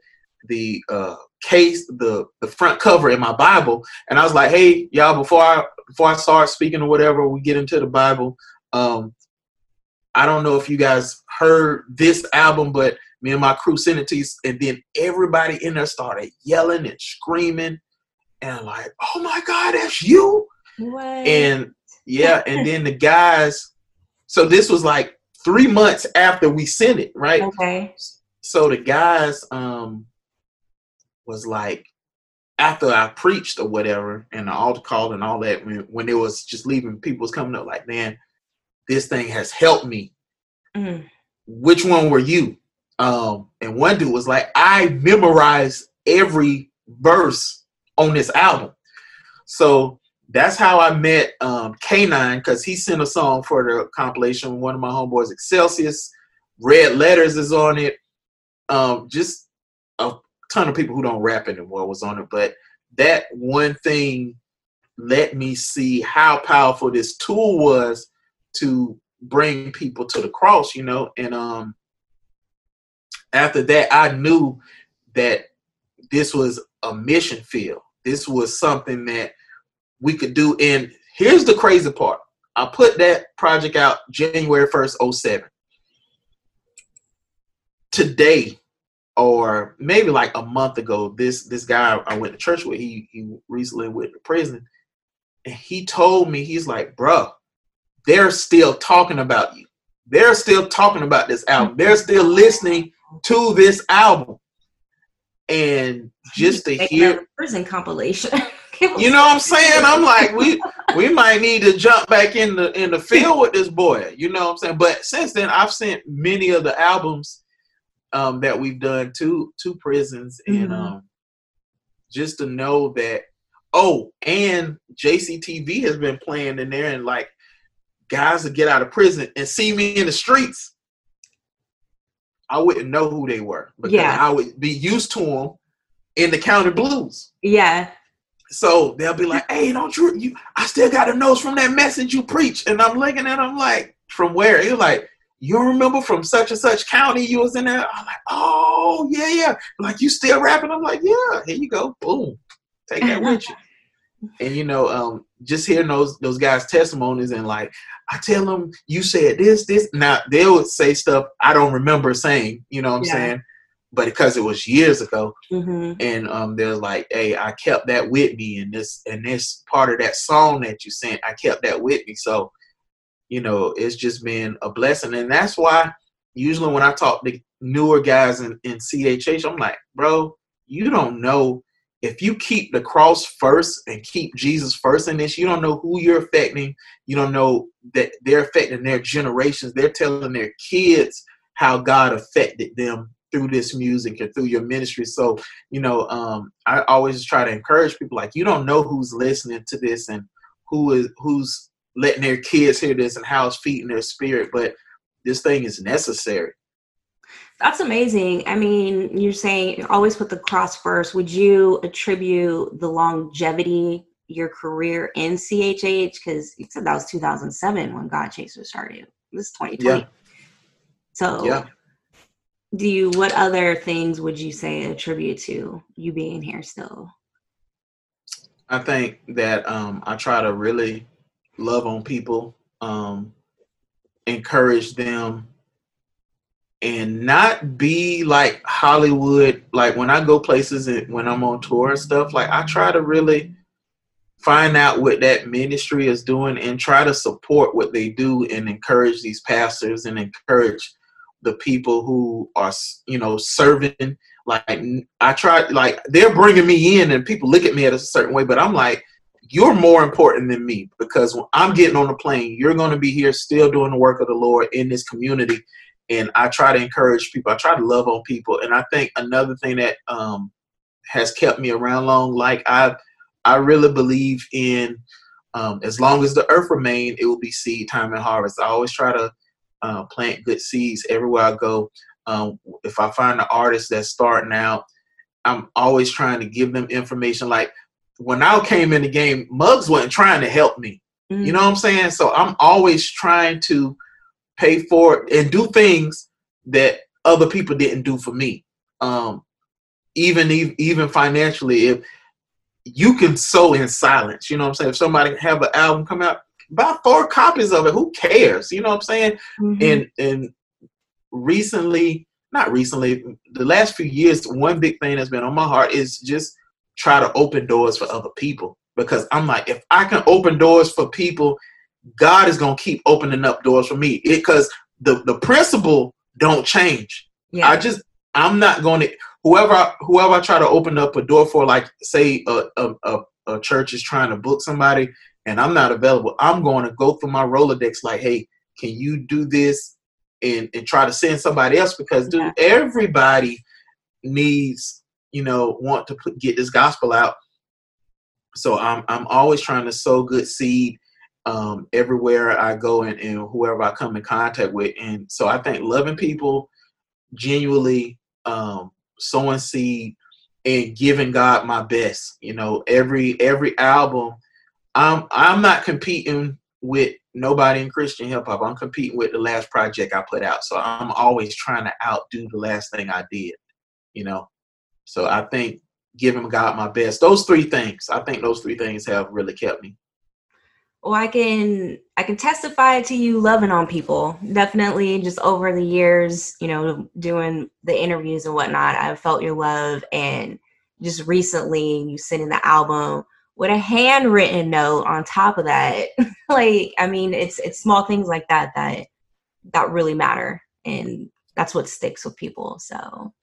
the uh, case, the the front cover in my Bible, and I was like, "Hey, y'all, before I before I start speaking or whatever, we get into the Bible. Um, I don't know if you guys heard this album, but me and my crew sent it to you, and then everybody in there started yelling and screaming, and like, "Oh my God, that's you!" What? And yeah, and then the guys. So this was like three months after we sent it, right? Okay. So the guys um was like after I preached or whatever and the altar call and all that when, when it was just leaving people was coming up like, man, this thing has helped me. Mm. Which one were you? Um, and one dude was like, I memorized every verse on this album. So that's how I met um, K9 because he sent a song for the compilation. One of my homeboys, Excelsius, Red Letters is on it. Um, just a ton of people who don't rap anymore was on it, but that one thing let me see how powerful this tool was to bring people to the cross, you know. And um, after that, I knew that this was a mission field. This was something that we could do. And here's the crazy part. I put that project out January 1st, 07. Today, or maybe like a month ago, this this guy I went to church with, he he recently went to prison, and he told me, he's like, bruh, they're still talking about you. They're still talking about this album. They're still listening to this album. And just to hear prison compilation. [laughs] you know what I'm saying? I'm like, we [laughs] we might need to jump back in the in the field with this boy. You know what I'm saying? But since then, I've sent many of the albums um, that we've done to to prisons, and mm-hmm. um, just to know that. Oh, and JCTV has been playing in there, and like guys to get out of prison and see me in the streets. I wouldn't know who they were because yeah. I would be used to them in the county blues. Yeah. So they'll be like, "Hey, don't you? You, I still got a notes from that message you preach." And I'm looking at them like, "From where?" He's like, "You remember from such and such county you was in there?" I'm like, "Oh yeah, yeah." Like you still rapping? I'm like, "Yeah." Here you go. Boom. Take that with you. [laughs] And you know, um, just hearing those those guys' testimonies and like, I tell them you said this, this. Now they would say stuff I don't remember saying. You know what I'm yeah. saying? but because it was years ago mm-hmm. and um they're like hey i kept that with me and this and this part of that song that you sent i kept that with me so you know it's just been a blessing and that's why usually when i talk to newer guys in, in chh i'm like bro you don't know if you keep the cross first and keep jesus first in this you don't know who you're affecting you don't know that they're affecting their generations they're telling their kids how god affected them through this music and through your ministry. So, you know, um, I always try to encourage people like you don't know who's listening to this and who is who's letting their kids hear this and how it's feeding their spirit, but this thing is necessary. That's amazing. I mean, you're saying you always put the cross first. Would you attribute the longevity your career in CHH? Because you said that was 2007 when God Chaser started. This is 2020. Yeah. So yeah do you what other things would you say attribute to you being here still i think that um, i try to really love on people um, encourage them and not be like hollywood like when i go places and when i'm on tour and stuff like i try to really find out what that ministry is doing and try to support what they do and encourage these pastors and encourage the people who are you know serving like i try like they're bringing me in and people look at me at a certain way but i'm like you're more important than me because when I'm getting on the plane, you're going to be here still doing the work of the Lord in this community. And I try to encourage people. I try to love on people. And I think another thing that um, has kept me around long, like I, I really believe in um, as long as the earth remain, it will be seed time and harvest. I always try to uh, plant good seeds everywhere I go. Um, if I find an artist that's starting out, I'm always trying to give them information. Like when I came in the game, Mugs wasn't trying to help me. Mm-hmm. You know what I'm saying? So I'm always trying to pay for it and do things that other people didn't do for me. Um, even even financially, if you can sow in silence, you know what I'm saying? If somebody have an album come out, buy four copies of it. Who cares? You know what I'm saying? Mm-hmm. And and recently, not recently, the last few years, one big thing that's been on my heart is just try to open doors for other people. Because I'm like, if I can open doors for people, God is gonna keep opening up doors for me. Because the the principle don't change. Yeah. I just I'm not gonna whoever I, whoever I try to open up a door for, like say a, a, a, a church is trying to book somebody and I'm not available, I'm going to go through my Rolodex like, hey, can you do this and, and try to send somebody else because dude, yeah. everybody needs, you know, want to put, get this gospel out. So I'm I'm always trying to sow good seed um, everywhere I go and, and whoever I come in contact with. And so I think loving people genuinely um, sowing seed and giving God my best. You know, every every album, I'm I'm not competing with nobody in Christian hip hop. I'm competing with the last project I put out. So I'm always trying to outdo the last thing I did. You know, so I think giving God my best. Those three things. I think those three things have really kept me well i can i can testify to you loving on people. Definitely just over the years you know doing the interviews and whatnot i've felt your love. And just recently you sending the album with a handwritten note on top of that. [laughs] Like i mean it's it's small things like that that that really matter. And that's what sticks with people so.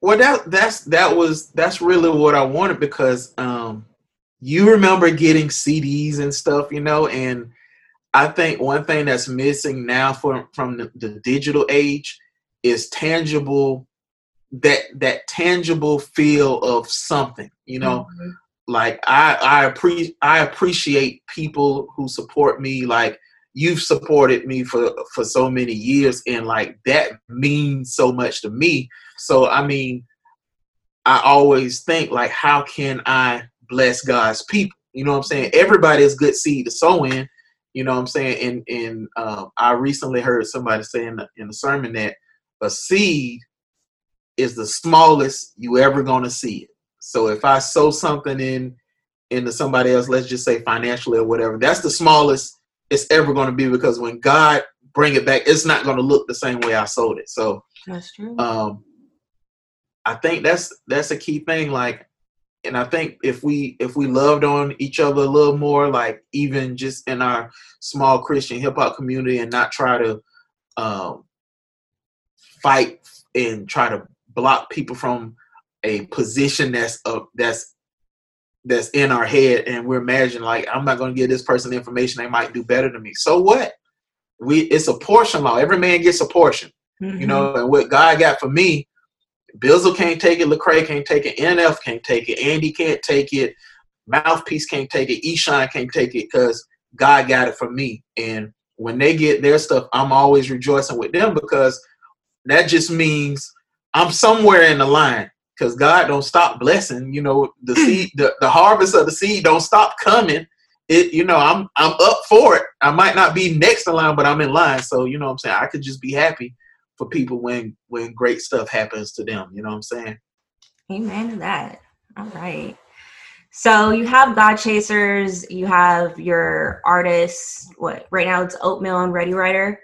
Well that that's that was that's really what i wanted because um you remember getting CDs and stuff, you know, and I think one thing that's missing now from from the, the digital age is tangible that that tangible feel of something, you know. Mm-hmm. Like I I appreciate I appreciate people who support me like you've supported me for for so many years and like that means so much to me. So I mean I always think like how can I bless God's people. You know what I'm saying? Everybody is good seed to sow in. You know what I'm saying? And and um, I recently heard somebody say in the, in the sermon that a seed is the smallest you ever gonna see it. So if I sow something in into somebody else, let's just say financially or whatever, that's the smallest it's ever gonna be because when God bring it back, it's not gonna look the same way I sold it. So that's true. Um, I think that's that's a key thing. Like and I think if we if we loved on each other a little more, like even just in our small Christian hip hop community, and not try to um, fight and try to block people from a position that's uh, that's that's in our head, and we're imagining like I'm not going to give this person information; they might do better than me. So what? We it's a portion law. Every man gets a portion. Mm-hmm. You know, and what God got for me, Bizzle can't take it. Lecrae can't take it. NF can't take it. Andy can't take it. Mouthpiece can't take it. Eshine can't take it because God got it from me. And when they get their stuff, I'm always rejoicing with them because that just means I'm somewhere in the line because God don't stop blessing. You know, the hmm. seed, the, the harvest of the seed don't stop coming. It, you know, I'm I'm up for it. I might not be next in line, but I'm in line. So you know, what I'm saying I could just be happy for people when when great stuff happens to them. You know what I'm saying? Amen to that. All right. So you have Godchaserz, you have your artists. What right now it's Oatmeal and Readywriter.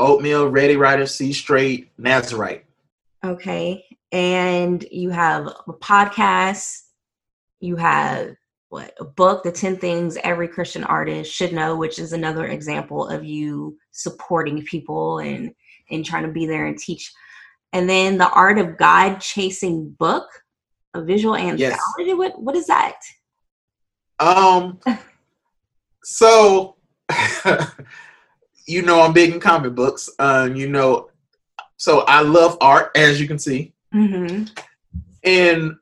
Oatmeal, Readywriter, C Straight, Nazarite. Okay, and you have a podcast. You have what a book, The Ten Things Every Christian Artist Should Know, which is another example of you supporting people and and trying to be there and teach. And then the Art of God Chasing book, a visual anthology. Yes. What what is that? Um, so [laughs] you know I'm big in comic books. Um, you know, so I love art, as you can see. Mm-hmm. And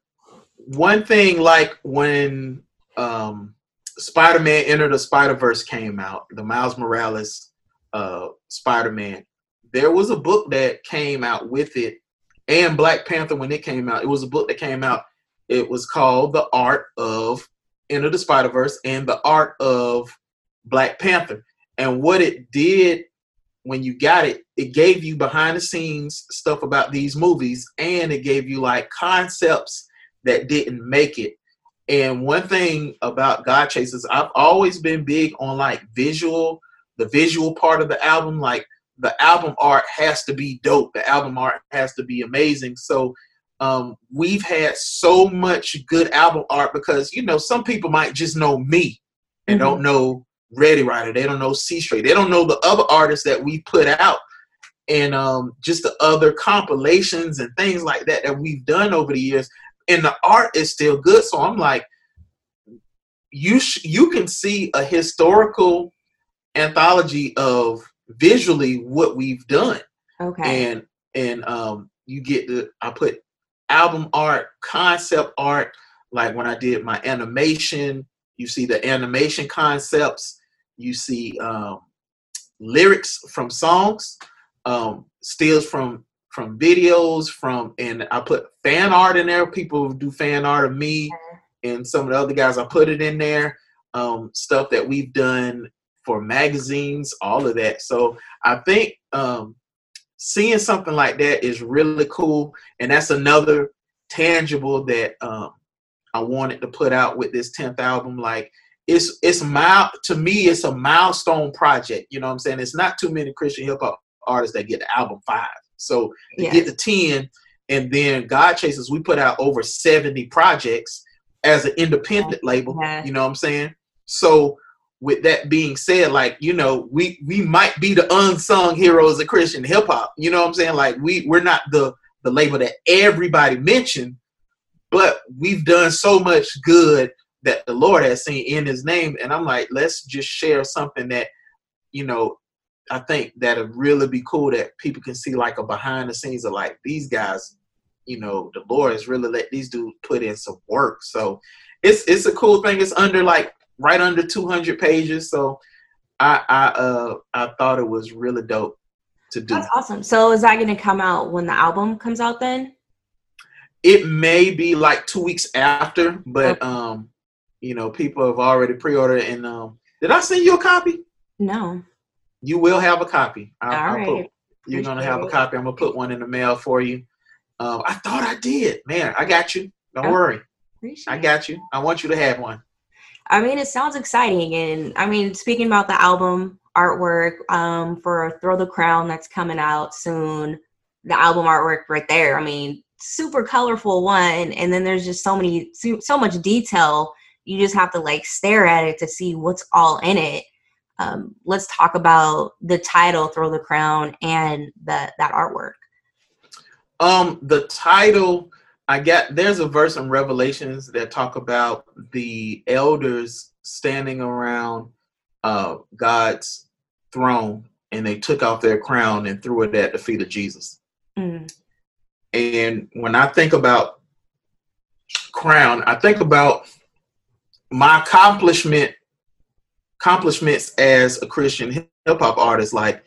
one thing, like when um, Spider-Man Enter the Spider-Verse came out, the Miles Morales uh, Spider-Man, there was a book that came out with it, and Black Panther when it came out. It was a book that came out. It was called The Art of Enter the Spider-Verse and The Art of Black Panther. And what it did when you got it, it gave you behind the scenes stuff about these movies and it gave you like concepts that didn't make it. And one thing about Godchaserz, I've always been big on like visual, the visual part of the album. Like the album art has to be dope. The album art has to be amazing. So um, we've had so much good album art because you know some people might just know me and mm-hmm. don't know Readywriter. They don't know C Straight. They don't know the other artists that we put out and um, just the other compilations and things like that that we've done over the years. And the art is still good. So I'm like, you sh- you can see a historical anthology of visually what we've done. Okay. And and um, you get the I put album art, concept art. Like when I did my animation, you see the animation concepts. You see um, lyrics from songs, um, stills from from videos, from and I put fan art in there. People do fan art of me and some of the other guys. I put it in there. Um, stuff that we've done for magazines, all of that. So I think um, seeing something like that is really cool, and that's another tangible that um, I wanted to put out with this tenth album. Like it's it's mile to me, it's a milestone project. You know what I'm saying? It's not too many Christian hip hop artists that get the album five. So to get the ten, and then Godchaserz, we put out over 70 projects as an independent label. You know what I'm saying? So with that being said, like you know, we we might be the unsung heroes of Christian hip hop. You know what I'm saying? Like we we're not the the label that everybody mentioned, but we've done so much good that the Lord has seen in His name, and I'm like, let's just share something that you know. I think that'd really be cool that people can see like a behind the scenes of like these guys, you know, the Lord has really let these dudes put in some work. So it's it's a cool thing. It's under like right under 200 pages. So I I uh I thought it was really dope to do. That's awesome. So is that going to come out when the album comes out then? It may be like two weeks after, but okay. um, you know, people have already pre-ordered. And um, did I send you a copy? No. You will have a copy. I'll, All right. Put, you're gonna have a copy. I'm gonna put one in the mail for you. Um, I thought I did. Man, I got you. Don't oh, worry. I got you. I want you to have one. I mean, it sounds exciting. And I mean, speaking about the album artwork um, for Throw the Crown that's coming out soon, the album artwork right there. I mean, super colorful one. And then there's just so many, so much detail. You just have to like stare at it to see what's all in it. Um, let's talk about the title, Throw the Crown, and that that artwork. Um, the title I get there's a verse in Revelations that talk about the elders standing around uh, God's throne and they took off their crown and threw it at the feet of Jesus. Mm. And when I think about crown, I think about my accomplishment accomplishments as a Christian hip hop artist. Like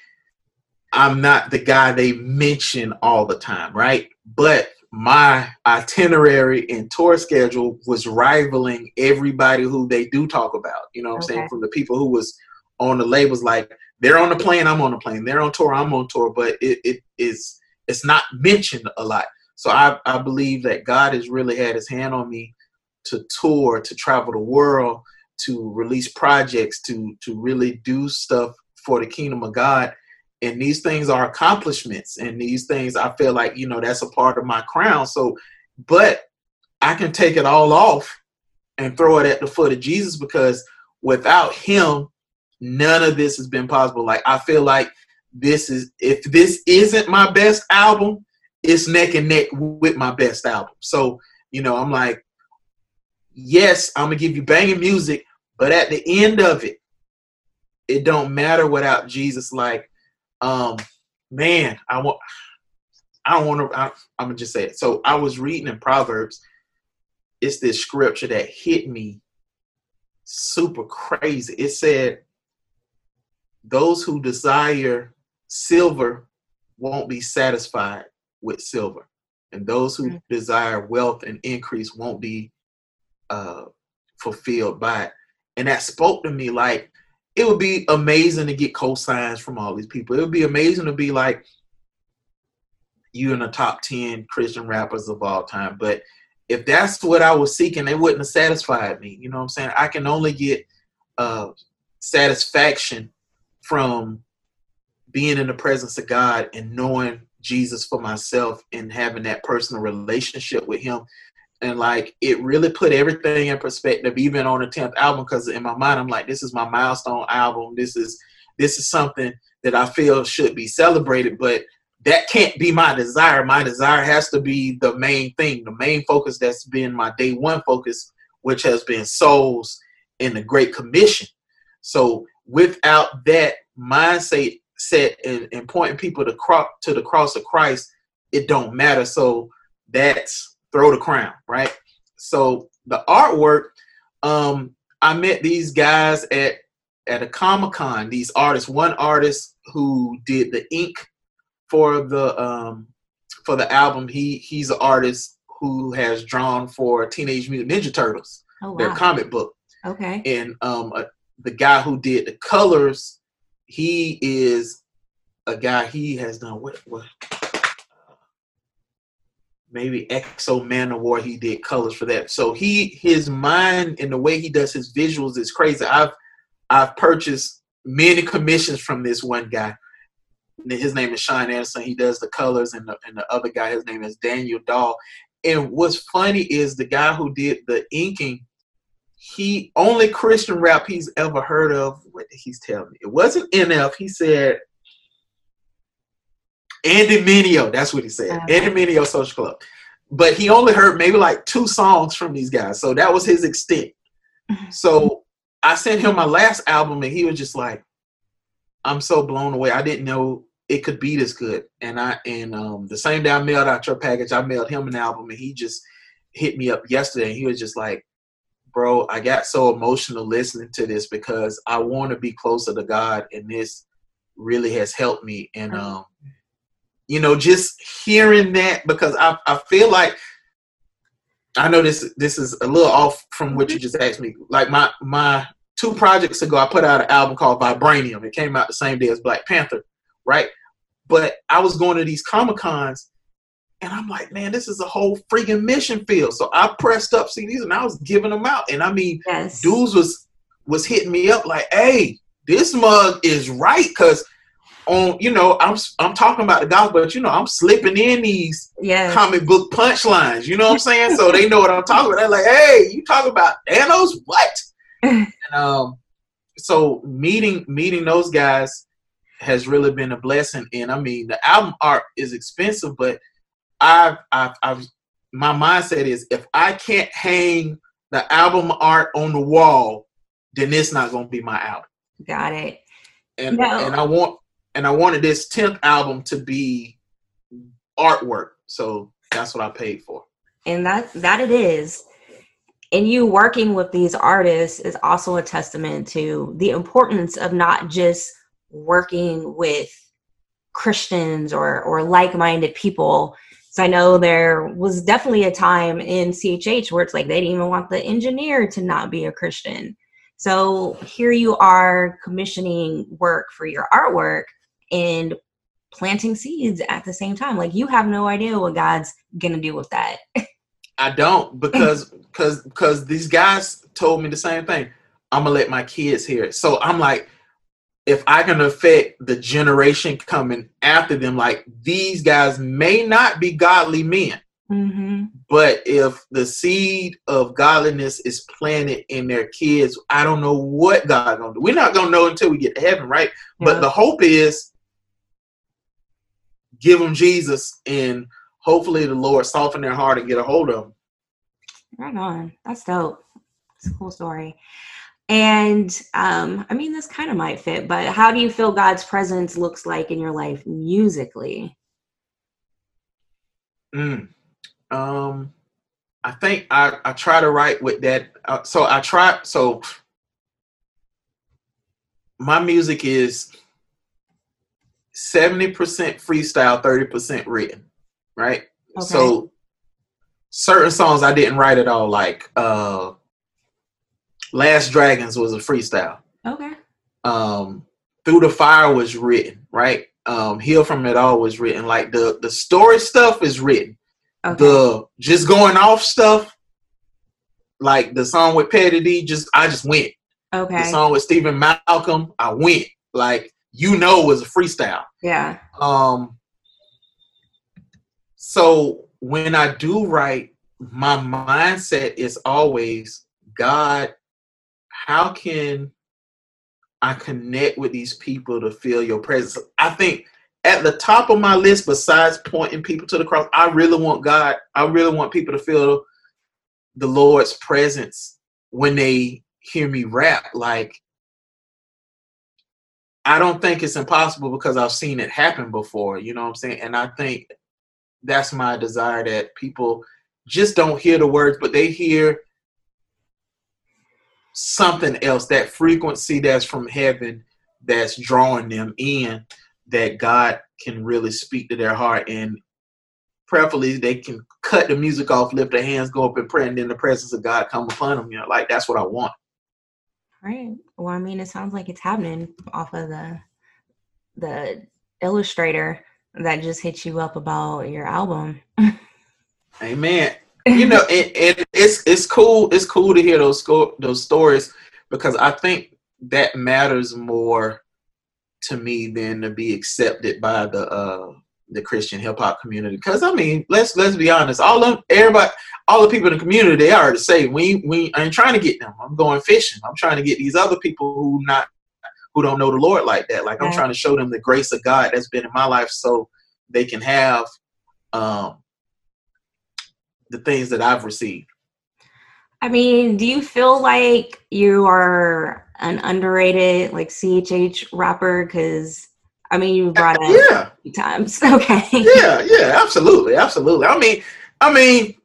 I'm not the guy they mention all the time, right? But my itinerary and tour schedule was rivaling everybody who they do talk about. You know what okay. I'm saying? From the people who was on the labels, like they're on the plane, I'm on the plane. They're on tour, I'm on tour, but it, it is it's not mentioned a lot. So I, I believe that God has really had his hand on me to tour, to travel the world, to release projects, to to really do stuff for the kingdom of God and these things are accomplishments and these things i feel like you know that's a part of my crown. So but i can take it all off and throw it at the foot of jesus because without him none of this has been possible. Like i feel like this is if this isn't my best album it's neck and neck with my best album. So you know i'm like yes, I'm gonna give you banging music, but at the end of it, it don't matter without Jesus. Like, um, man, I want. I don't want to. I'm gonna just say it. So I was reading in Proverbs. It's this scripture that hit me super crazy. It said, "Those who desire silver won't be satisfied with silver, and those who mm-hmm. desire wealth and increase won't be uh, fulfilled by it." And that spoke to me like it would be amazing to get cosigns from all these people. It would be amazing to be like you in the top 10 Christian rappers of all time. But if that's what I was seeking, they wouldn't have satisfied me. You know what I'm saying? I can only get uh, satisfaction from being in the presence of God and knowing Jesus for myself and having that personal relationship with Him. And like it really put everything in perspective, even on the 10th album, because in my mind, I'm like, this is my milestone album. This is this is something that I feel should be celebrated. But that can't be my desire. My desire has to be the main thing, the main focus that's been my day one focus, which has been souls in the Great Commission. So without that mindset set and, and pointing people to cross to the cross of Christ, it don't matter. So that's throw the crown, right? So the artwork, um, I met these guys at at a Comic Con. These artists, one artist who did the ink for the um, for the album. He he's an artist who has drawn for Teenage Mutant Ninja Turtles, oh, wow. their comic book. Okay. And um, uh, the guy who did the colors, he is a guy. He has done what what maybe X-O Manowar, He did colors for that. So he his mind and the way he does his visuals is crazy. I've I've purchased many commissions from this one guy his name is Sean Anderson. He does the colors, and the, and the other guy, his name is Daniel Dahl. And what's funny is the guy who did the inking, he only Christian rap he's ever heard of. What he's telling me, it wasn't NF. He said Andy Mineo. That's what he said. Okay. Andy Mineo Social Club. But he only heard maybe like two songs from these guys, so that was his extent. so I sent him my last album, and he was just like, "I'm so blown away. I didn't know it could be this good. And I and um, the same day I mailed out your package, I mailed him an album, and he just hit me up yesterday. And he was just like, "Bro, I got so emotional listening to this because I want to be closer to God, and this really has helped me." And um, you know, just hearing that because I I feel like I know this this is a little off from what you mm-hmm. just asked me. Like my my two projects ago, I put out an album called Vibranium. It came out the same day as Black Panther, right? But I was going to these Comic Cons and I'm like, man, this is a whole freaking mission field. So I pressed up CDs and I was giving them out. And I mean, yes. dudes was was hitting me up like, hey, this mug is right because on you know I'm I'm talking about the gospel, but you know I'm slipping in these yes. comic book punchlines. You know what I'm saying? so they know what I'm talking about. They're like, hey, you talk about Thanos? What? [laughs] and um, so meeting meeting those guys has really been a blessing. And I mean, the album art is expensive, but I've, I've, I've, my mindset is if I can't hang the album art on the wall, then it's not going to be my album. Got it. And no. and I want and I wanted this tenth album to be artwork, so that's what I paid for. And that that it is. And you working with these artists is also a testament to the importance of not just working with Christians or or like-minded people. So I know there was definitely a time in CHH where it's like they didn't even want the engineer to not be a Christian. So here you are commissioning work for your artwork and planting seeds at the same time. Like you have no idea what God's gonna do with that. I don't because [laughs] because because these guys told me the same thing. I'm gonna let my kids hear it. So I'm like, if I can affect the generation coming after them, like these guys may not be godly men, mm-hmm. but if the seed of godliness is planted in their kids, I don't know what God's gonna do. We're not gonna know until we get to heaven, right? But the hope is give them Jesus, and hopefully the Lord soften their heart and get a hold of them. Right on. That's dope. It's a cool story. And um, I mean, this kind of might fit, but how do you feel God's presence looks like in your life musically? Mm. Um, I think I, I try to write with that. Uh, so I try. So my music is seventy percent freestyle, thirty percent written. Right. Okay. So certain songs I didn't write at all, like uh, Last Dragons was a freestyle. Okay. Um, Through the Fire was written, right? Um, Heal from It All was written. Like the the story stuff is written. Okay. The just going off stuff, like the song with Petty D, just I just went. Okay. The song with Steven Malcolm, I went. Like you know, was a freestyle. Yeah. Um. So when I do write, my mindset is always God how can I connect with these people to feel your presence? I think at the top of my list, besides pointing people to the cross, I really want God, I really want people to feel the Lord's presence when they hear me rap. Like, I don't think it's impossible because I've seen it happen before, you know what I'm saying? And I think that's my desire that people just don't hear the words, but they hear something else, that frequency that's from heaven that's drawing them in, that God can really speak to their heart and preferably they can cut the music off, lift their hands, go up and pray, and then the presence of God come upon them. You know, like that's what I want. Right. Well, I mean, it sounds like it's happening off of the the illustrator that just hit you up about your album. [laughs] Amen you know, and, and, it's it's cool. It's cool to hear those those stories because I think that matters more to me than to be accepted by the uh, the Christian hip hop community. Because I mean, let's let's be honest. All of everybody, all the people in the community, they are to say we we ain't trying to get them. I'm going fishing. I'm trying to get these other people who not who don't know the Lord like that. Like I'm trying to show them the grace of God that's been in my life, so they can have um, the things that I've received. I mean, do you feel like you are an underrated like CHH rapper? Because I mean, you brought it yeah. a few times. [laughs] Okay. Yeah, yeah, absolutely, absolutely. I mean, I mean,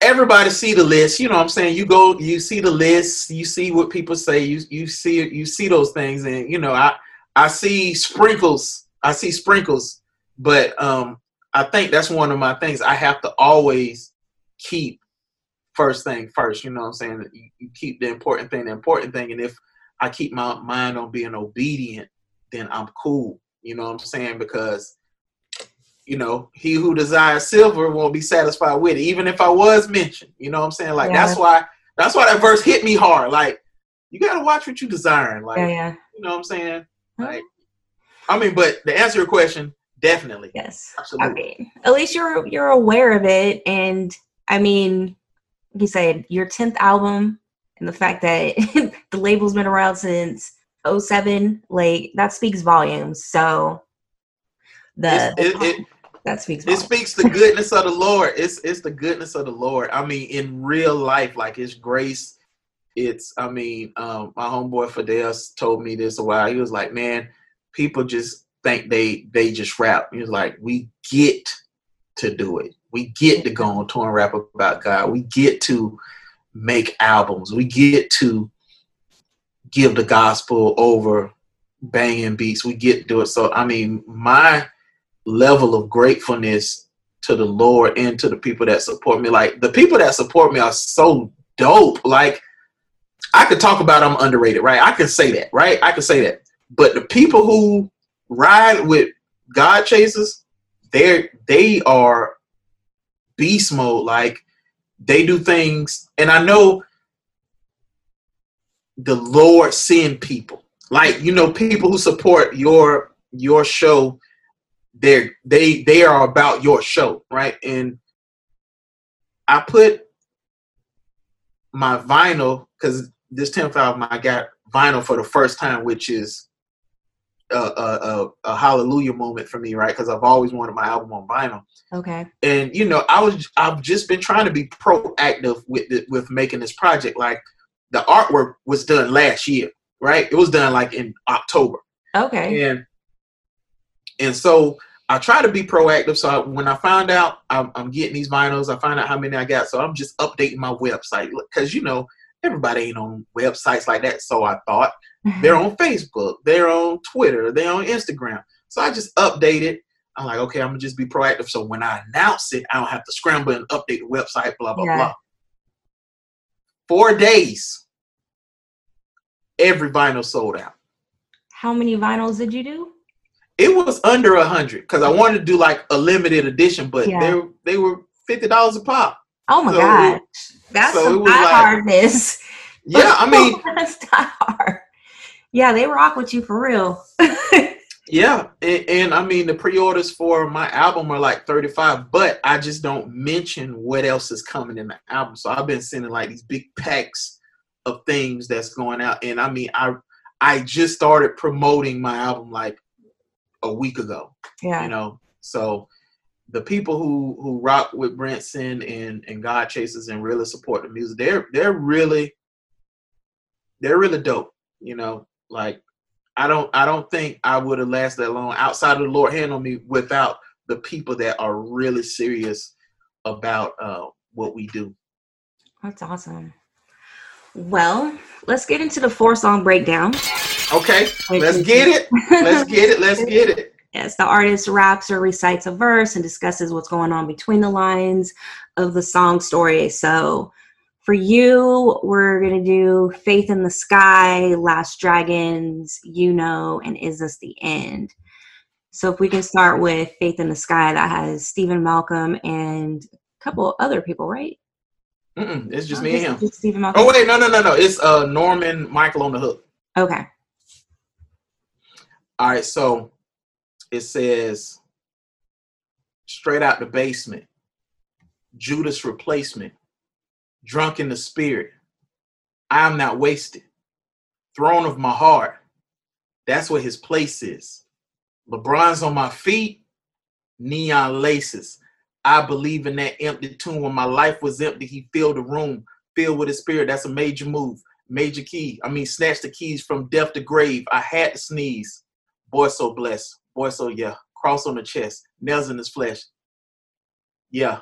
everybody see the list. You know what I'm saying? You go, you see the list, you see what people say, you you see you see those things, and you know, I I see sprinkles. I see sprinkles, but um, I think that's one of my things. I have to always keep first thing first. You know what I'm saying? You, you keep the important thing the important thing. And if I keep my mind on being obedient, then I'm cool. You know what I'm saying? Because you know, he who desires silver won't be satisfied with it, even if I was mentioned. You know what I'm saying? Like yeah. that's why that's why that verse hit me hard. Like you gotta watch what you desiring. Like yeah, yeah. you know what I'm saying? Like I mean, but to answer your question, Definitely. Yes. Absolutely. I mean, at least you're you're aware of it, and I mean, you said, your tenth album, and the fact that [laughs] the label's been around since 07, like that speaks volumes. So the, it, it, that speaks. Volumes. It speaks the goodness of the Lord. It's it's the goodness of the Lord. I mean, in real life, like His grace. It's. I mean, um, my homeboy Fidel told me this a while. He was like, "Man, people just think they they just rap. It's like we get to do it. We get to go on tour and rap about God. We get to make albums. We get to give the gospel over banging beats. We get to do it. So I mean, my level of gratefulness to the Lord and to the people that support me. Like the people that support me are so dope. Like I could talk about I'm underrated, right? I can say that, right? I can say that. But the people who ride with Godchaserz, they're they are beast mode. Like they do things, and I know the Lord send people. Like you know, people who support your your show, they're they they are about your show, right? And I put my vinyl because this 10th album I got vinyl for the first time, which is a, a, a hallelujah moment for me, right? Because I've always wanted my album on vinyl. Okay. And you know, I was I've just been trying to be proactive with the, with making this project. Like the artwork was done last year, right? It was done like in October. Okay. And and so I try to be proactive. So I, when I found out I'm, I'm, getting these vinyls, I find out how many I got. So I'm just updating my website because you know everybody ain't on websites like that. So I thought they're on Facebook, they're on Twitter, they're on Instagram. So I just update it. I'm like, okay, I'm gonna just be proactive. So when I announce it, I don't have to scramble and update the website, blah blah yeah. blah. Four days, every vinyl sold out. How many vinyls did you do? It was under a hundred because I wanted to do like a limited edition, but yeah. they they were fifty dollars a pop. Oh my so god, it, that's so some like, hardness. Yeah, I mean [laughs] that's not hard. Yeah, they rock with you for real. [laughs] yeah, and, and, I mean the pre-orders for my album are like thirty-five, but I just don't mention what else is coming in the album. So I've been sending like these big packs of things that's going out, and I mean I I just started promoting my album like a week ago. Yeah. You know, so the people who who rock with Brinson and and Godchaserz and really support the music, they're they're really they're really dope. You know, like I don't I don't think I would have lasted that long outside of the Lord hand on me without the people that are really serious about uh, what we do. That's awesome. Well, let's get into the four song breakdown. Okay, let's get it. Let's get it. Let's get it. [laughs] Yes, the artist raps or recites a verse and discusses what's going on between the lines of the song story. So, for you, we're going to do Faith in the Sky, Last Dragons, You Know, and Is This the End? So, if we can start with Faith in the Sky, that has Steven Malcolm and a couple other people, right? Mm-mm, it's just oh, me and him. Steven Malcolm. Oh, wait, no, no, no, no. It's uh, Norman Micheal on the hook. Okay. All right, so it says straight out the basement, Judas replacement, drunk in the spirit. I am not wasted. Throne of my heart. That's where his place is. LeBron's on my feet, neon laces. I believe in that empty tomb. When my life was empty, he filled the room, filled with his spirit. That's a major move, major key. I mean, snatch the keys from death to grave. I had to sneeze. Boy, so blessed. Boy, so yeah. Cross on the chest, nails in his flesh. Yeah.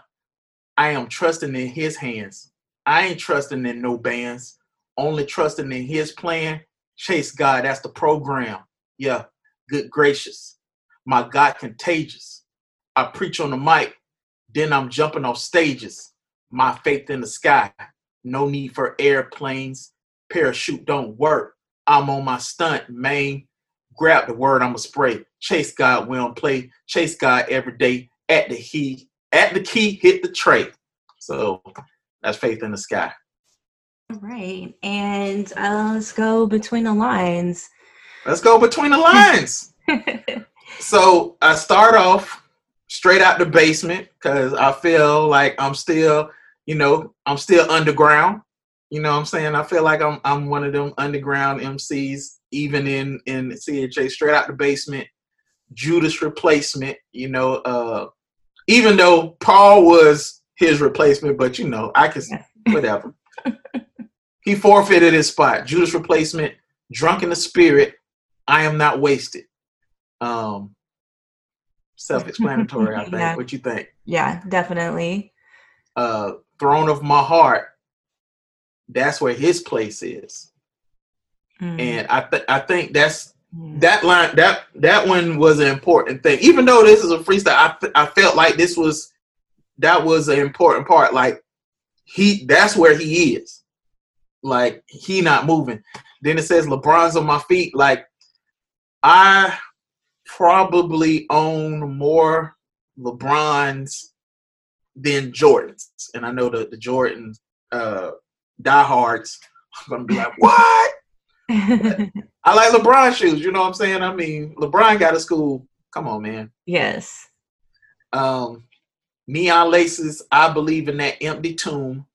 I am trusting in his hands. I ain't trusting in no bands. Only trusting in his plan. Chase God, that's the program. Yeah. Good gracious. My God contagious. I preach on the mic. Then I'm jumping off stages. My faith in the sky. No need for airplanes. Parachute don't work. I'm on my stunt, man grab the word, I'm gonna spray. Chase God, we don't play. Chase God every day. At the key, at the key, hit the tray. So that's faith in the sky. All right, and uh, let's go between the lines. Let's go between the lines. [laughs] so I start off straight out the basement because I feel like I'm still, you know, I'm still underground. You know what I'm saying? I feel like I'm I'm one of them underground MCs even in in CHA, straight out the basement, Judas replacement. You know, uh, even though Paul was his replacement, but you know, I can [laughs] whatever. he forfeited his spot. Judas replacement, drunk in the spirit. I am not wasted. Um, self-explanatory, I [laughs] think. Yeah. What you think? Yeah, definitely. Uh, throne of my heart. That's where his place is. Mm. And I th- I think that's mm. that line that that one was an important thing. Even though this is a freestyle, I th- I felt like this was that was an important part. Like he that's where he is. Like he not moving. Then it says LeBron's on my feet. Like I probably own more LeBrons than Jordans. And I know the, the Jordan uh diehards are gonna be like, what? [laughs] I like LeBron shoes. You know what I'm saying? I mean, LeBron got a school. Come on, man. Yes. Um, neon laces. I believe in that empty tomb.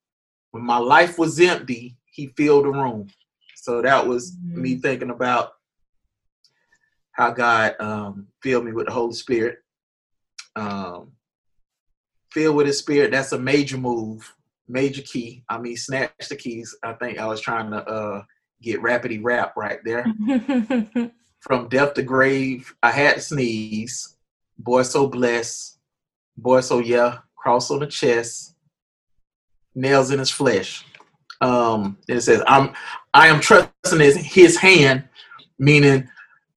When my life was empty, he filled the room. So that was mm-hmm. me thinking about how God um, filled me with the Holy Spirit. Um, filled with His Spirit, that's a major move, major key. I mean, snatch the keys. I think I was trying to uh, get rapidy rap right there. [laughs] From death to grave, I had to sneeze. Boy, so blessed. Boy, so yeah. Cross on the chest. Nails in his flesh. Um, it says, "I'm, I am trusting his, his hand," meaning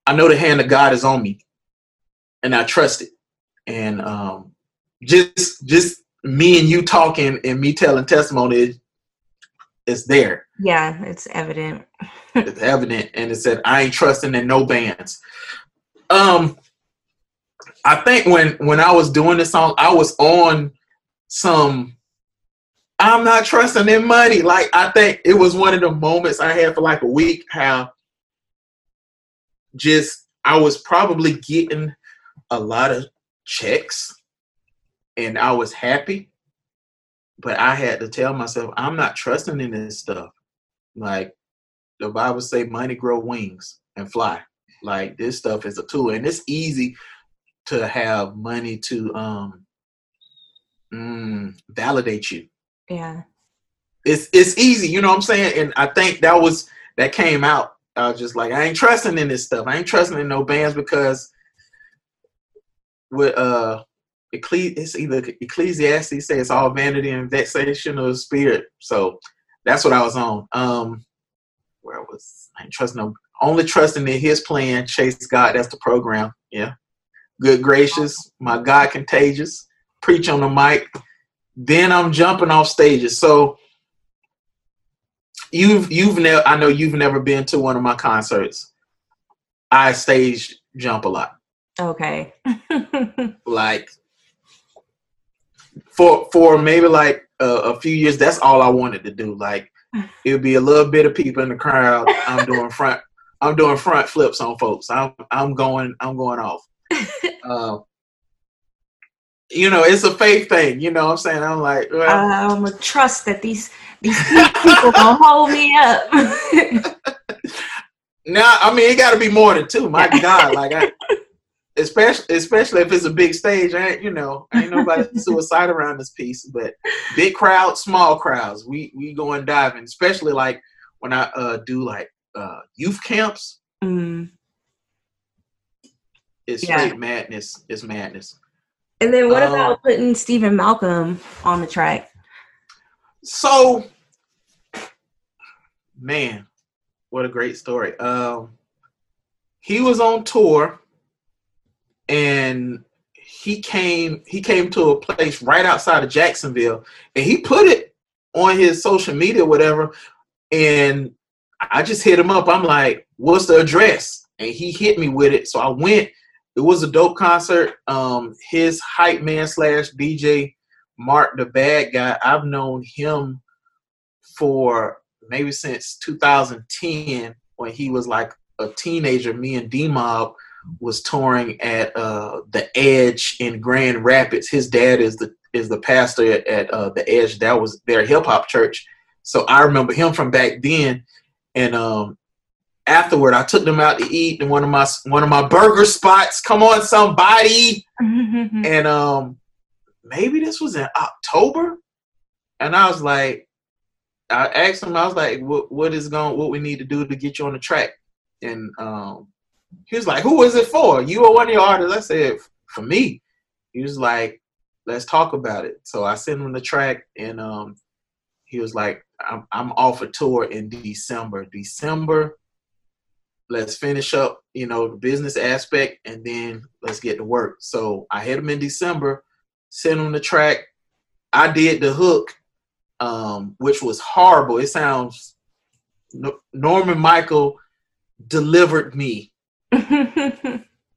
I know the hand of God is on me, and I trust it. And um, just, just me and you talking and me telling testimony, it's there. Yeah, it's evident. [laughs] it's evident, and it said, "I ain't trusting in no bands." Um, I think when when I was doing this song, I was on some. I'm not trusting in money. Like I think it was one of the moments I had for like a week. How just I was probably getting a lot of checks and I was happy, but I had to tell myself I'm not trusting in this stuff. Like the Bible say money grow wings and fly. Like this stuff is a tool and it's easy to have money to um mm, validate you. Yeah. It's it's easy, you know what I'm saying? And I think that was that came out I was just like, I ain't trusting in this stuff. I ain't trusting in no bands because with uh Ecclesi- it's either Ecclesiastes say it's all vanity and vexation of spirit. So that's what I was on. Um where I was I ain't trusting no only trusting in his plan, chase God, that's the program. Yeah. Good gracious, my God contagious, preach on the mic. Then I'm jumping off stages. So you've you've never I know you've never been to one of my concerts. I stage jump a lot. Okay. [laughs] like for for maybe like a, a few years, that's all I wanted to do. Like it would be a little bit of people in the crowd. I'm doing front. I'm doing front flips on folks. I'm I'm going. I'm going off. Uh, you know, it's a faith thing. You know what I'm saying? I'm like, well, I'm a trust that these these [laughs] people gonna hold me up. [laughs] now, I mean, it got to be more than two. My [laughs] God, like, I, especially especially if it's a big stage. I ain't, you know, ain't nobody suicide around this piece. But big crowd, small crowds, we we going diving. Especially like when I uh, do like uh, youth camps. Mm. It's yeah. straight madness. It's madness. And then what um, about putting Steven Malcolm on the track? So, man, what a great story. Um, he was on tour, and he came. He came to a place right outside of Jacksonville, and he put it on his social media, whatever. And I just hit him up. I'm like, "What's the address?" And he hit me with it. So I went it was a dope concert. Um, his hype man slash DJ Mark the Bad Guy. I've known him for maybe since 2010 when he was like a teenager. Me and D Mob was touring at uh, the Edge in Grand Rapids. His dad is the is the pastor at, at uh, the Edge. That was their hip hop church. So I remember him from back then. And um, afterward i took them out to eat in one of my one of my burger spots. Come on somebody. [laughs] And um maybe this was in october. And i was like i asked him i was like what, what is going what we need to do to get you on the track? And um he was like who is it for? You or one of your artists. I said for me. He was like let's talk about it. So i sent him the track and um he was like i'm, I'm off a tour in december. December let's finish up, you know, the business aspect, and then let's get to work. So I hit him in December, sent him the track. I did the hook, um, which was horrible. It sounds Norman Micheal delivered me [laughs]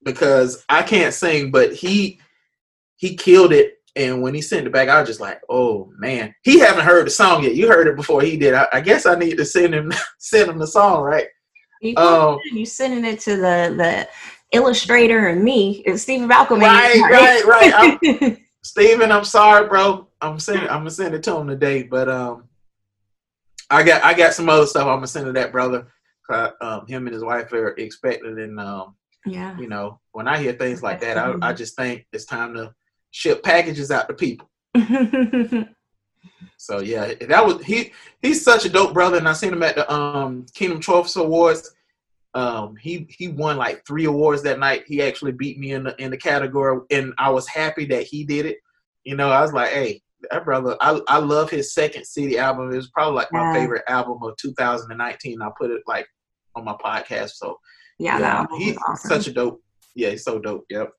because I can't sing, but he he killed it. And when he sent it back, I was just like, "Oh man!" He haven't heard the song yet. You heard it before he did. I, I guess I need to send him [laughs] send him the song, right? You, um, you sending it to the the illustrator and me, Steven Malcolm. Right, right, [laughs] right. I'm, [laughs] Steven, I'm sorry, bro. I'm sending. I'm gonna send it to him today, but um, I got I got some other stuff I'm gonna send to that brother. Um, him and his wife are expecting, and um, Yeah. You know, when I hear things like that, I, I just think it's time to ship packages out to people. [laughs] so yeah, that was he. He's such a dope brother, and I seen him at the um Kingdom Trophies Awards. Um, he he won like three awards that night. He actually beat me in the in the category, and I was happy that he did it. You know, I was like, hey, that brother. I I love his second city album. It was probably like my Yeah. favorite album of 2019. I put it like on my podcast. So yeah, album he's awesome. such a dope. Yeah, he's so dope. Yep.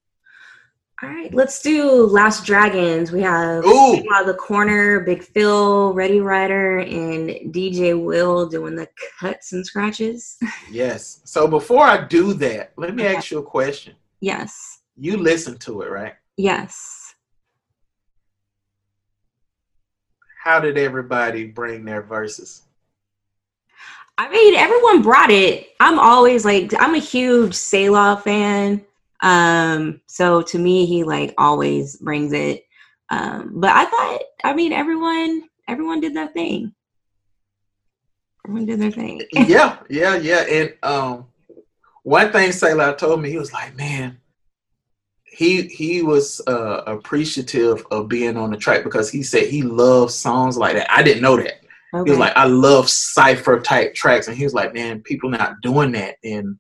All right, let's do Last Dragons. We have Ooh. Big Wild the Corner, Big Fil, Ready Rider, and DJ Will doing the cuts and scratches. [laughs] Yes. So before I do that, let me Okay. ask you a question. yes, You listen to it, right? yes. How did everybody bring their verses? I mean, everyone brought it. I'm always like, I'm a huge Selah fan. Um, so to me, he like always brings it. Um, but I thought, I mean, everyone, everyone did their thing. Everyone did their thing. [laughs] yeah, yeah, yeah. And um, one thing Selah told me, he was like, man, he he was uh, appreciative of being on the track because he said he loves songs like that. I didn't know that. He was like, I love cipher type tracks, and he was like, man, people not doing that. And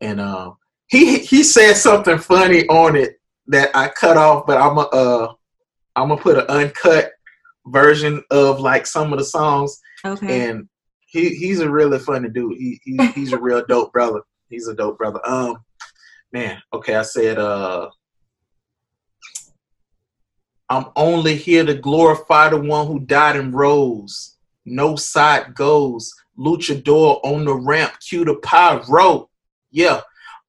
and uh, he he said something funny on it that I cut off, but I'm a uh, I'm gonna put an uncut version of like some of the songs okay. and he he's a really funny dude. He, he he's a [laughs] real dope brother. He's a dope brother. Um, man. Okay, I said uh, I'm only here to glorify the one who died and rose. No side goes. Luchador on the ramp. Cue the pyro. Yeah,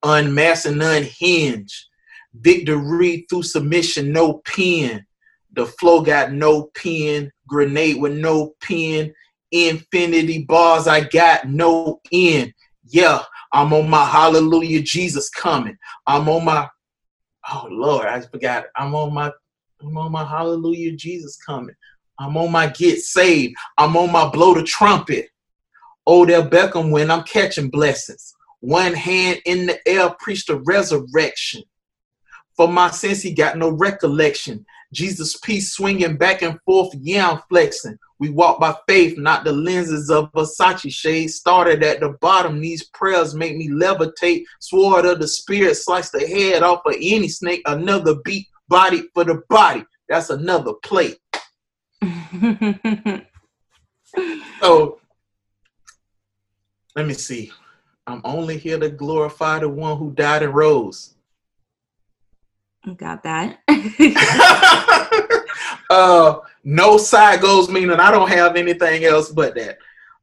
unmasked and unhinged. Victory through submission. No pen. The flow got no pen. Grenade with no pen infinity bars I got no end. Yeah, I'm on my hallelujah Jesus coming. I'm on my oh Lord, I forgot. I'm on my I'm on my hallelujah Jesus coming. I'm on my get saved. I'm on my blow the trumpet. Odell Beckham when I'm catching blessings. One hand in the air, preach the resurrection. For my sins, he got no recollection. Jesus' piece swinging back and forth, yeah, I'm flexing. We walk by faith, not the lenses of Versace shades. Started at the bottom, these prayers make me levitate. Sword of the spirit, slice the head off of any snake. Another beat, body for the body. That's another plate. [laughs] So let me see. I'm only here to glorify the one who died and rose. Got that. [laughs] [laughs] uh, no side goes meaning I don't have anything else but that.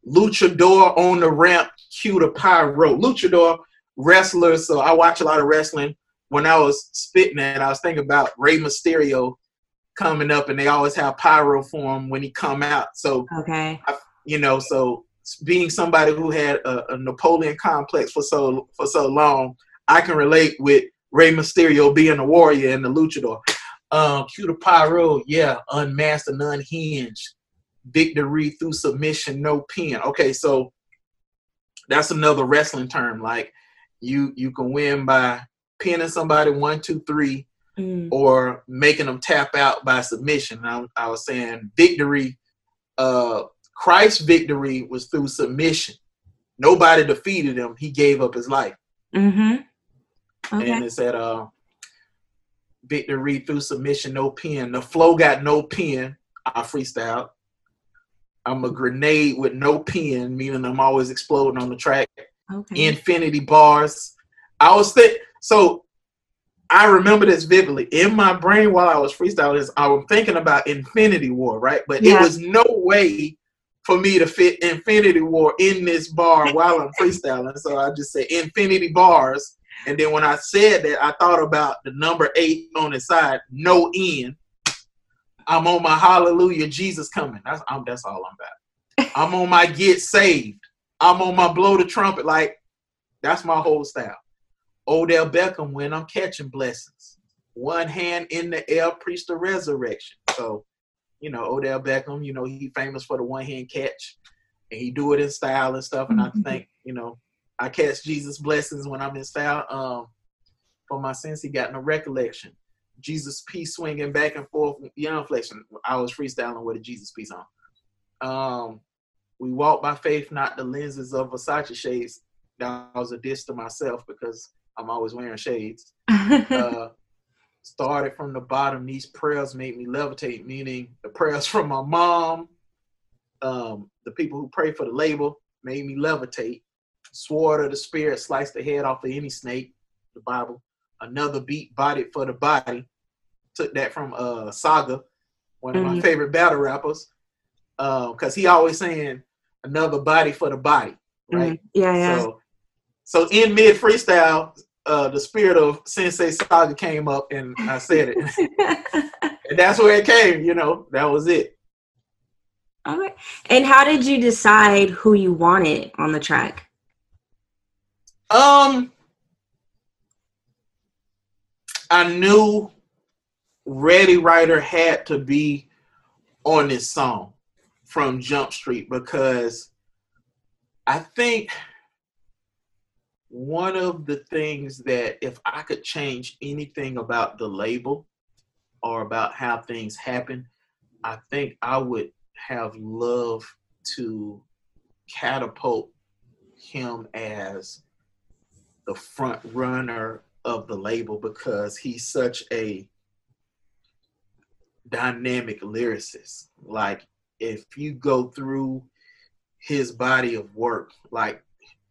Luchador on the ramp, cue the pyro. Luchador wrestler. So I watch a lot of wrestling. When I was spitting that, I was thinking about Rey Mysterio coming up, and they always have pyro for him when he come out. So okay. you know, so being somebody who had a, a Napoleon complex for so for so long, I can relate with Rey Mysterio being a warrior and the luchador. Um, cue the pyro, yeah, unmasked and unhinged. Victory through submission, no pin. Okay, so that's another wrestling term. Like you you can win by pinning somebody one, two, three, Mm. or making them tap out by submission. I, I was saying victory, uh, Christ's victory was through submission. Nobody defeated him. He gave up his life. Mm-hmm. And Okay. it said, uh, victory through submission, no pen. The flow got no pen. I freestyle. I'm a grenade with no pen, meaning I'm always exploding on the track. Okay. Infinity bars. I was think so. I remember this vividly in my brain while I was freestyling. I was thinking about Infinity War, right? But Yeah. it was no way for me to fit Infinity War in this bar while I'm freestyling. So I just say Infinity bars, and then when I said that, I thought about the number eight on the side, no end. I'm on my Hallelujah, Jesus coming. That's I'm, that's all I'm about. I'm on my get saved. I'm on my blow the trumpet. Like that's my whole style. Odell Beckham when I'm catching blessings. One hand in the air, preach the resurrection. So, you know, Odell Beckham, you know, he famous for the one hand catch. And he do it in style and stuff. And I think, you know, I catch Jesus' blessings when I'm in style. Um, for my sins, he got no recollection. Jesus piece swinging back and forth, young flexion. I was freestyling with a Jesus piece on. Um, we walk by faith, not the lenses of Versace shades. That was a diss to myself because I'm always wearing shades. [laughs] uh, started from the bottom. These prayers made me levitate, meaning the prayers from my mom, um, the people who pray for the label made me levitate. Sword of the spirit sliced the head off of any snake. The Bible. Another beat bodied for the body. Took that from uh Saga, one of mm-hmm. my favorite battle rappers. because um, he always saying another body for the body, right? Mm-hmm. Yeah, yeah. So, so in mid freestyle, uh, the spirit of Sensei Saga came up, and I said it, [laughs] and that's where it came. You know, that was it. All right. And how did you decide who you wanted on the track? Um, I knew Readywriter had to be on this song from Jump Street because I think one of the things that if I could change anything about the label or about how things happen, I think I would have loved to catapult him as the front runner of the label because he's such a dynamic lyricist. Like if you go through his body of work, like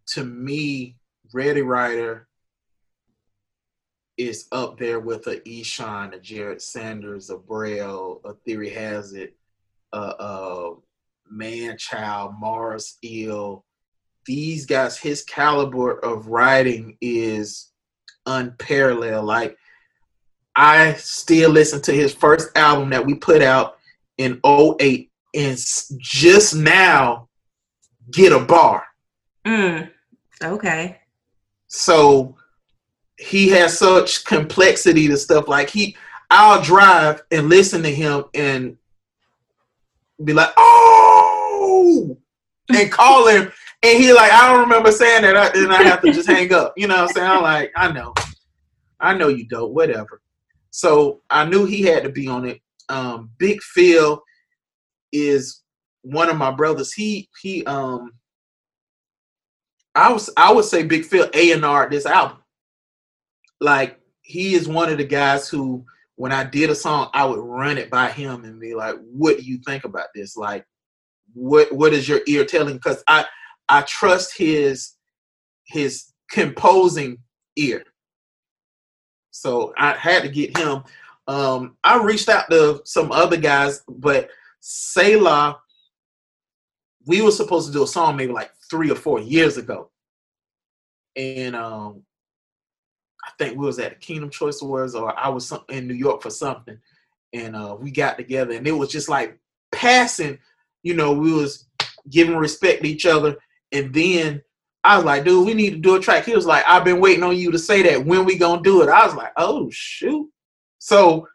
to me, Readywriter is up there with a Eshon, a Jared Sanders, a Braille, a Theory Hazit, a, a Man Child, Mars Ill. These guys, his caliber of writing is unparalleled. Like I still listen to his first album that we put out in 08 and just now get a bar. Mm, okay. So he has such complexity to stuff like he I'll drive and listen to him and be like, oh, and call him. And he like, I don't remember saying that. And I have to just hang up. You know what I'm saying? I'm like, I know. I know you don't. Whatever. So I knew he had to be on it. Um, Big Fil is one of my brothers. He he um I was I would say Big Fil A and R this album. Like he is one of the guys who when I did a song, I would run it by him and be like, "What do you think about this? Like, what what is your ear telling?" Because I I trust his his composing ear. So I had to get him. Um, I reached out to some other guys, but Selah, we were supposed to do a song maybe like three or four years ago, and um, I think we was at the Kingdom Choice Awards or I was in New York for something, and uh, we got together and it was just like passing. You know, we was giving respect to each other, and then I was like, dude, we need to do a track. He was like, I've been waiting on you to say that. When we gonna do it? I was like, oh shoot. So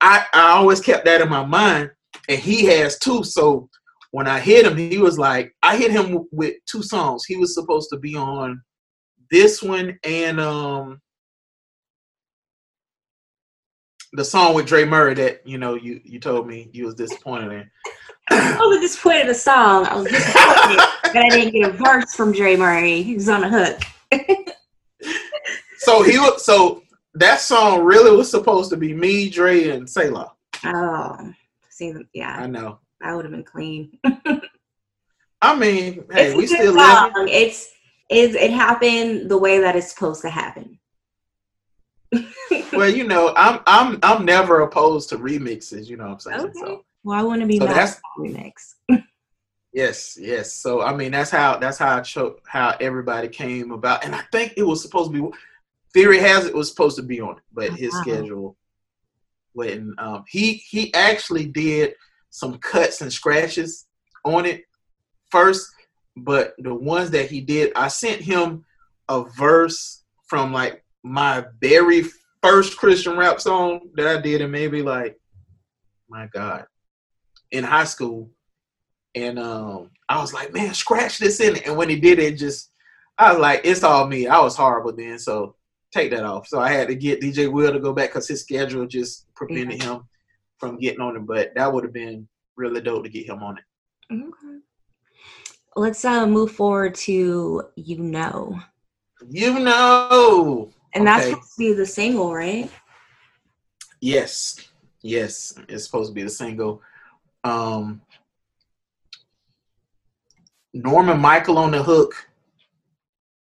I I always kept that in my mind, and he has too. So when I hit him, he was like, I hit him with two songs. He was supposed to be on this one and um the song with Dre Murray that you know you you told me you was disappointed in. I was disappointed in the song. I was disappointed [laughs] that I didn't get a verse from Dre Murray. He was on the hook. so he was so that song really was supposed to be me, Dre, and Selah. Oh, see, yeah, I know. I would have been clean. I mean, hey, it's we still live. It's, it's it happened the way that it's supposed to happen well, you know, I'm I'm I'm never opposed to remixes. You know what I'm saying? Okay. So, well, I want to be so that's remix. yes, yes. So I mean, that's how that's how I cho- how everybody came about, and I think it was supposed to be. Theory Hazit was supposed to be on it, but his uh-huh. schedule when um, he he actually did some cuts and scratches on it first, but the ones that he did, I sent him a verse from like my very first Christian rap song that I did, and maybe like, my God, in high school, and um, I was like, man, scratch this in it. And when he did it, just I was like, it's all me. I was horrible then, so take that off. So I had to get DJ Will to go back because his schedule just prevented yeah. him from getting on it. But that would have been really dope to get him on it. Okay. Let's uh, move forward to you know. You know. And that's supposed to be the single, right? Yes. Yes. It's supposed to be the single. Um Norman Micheal on the hook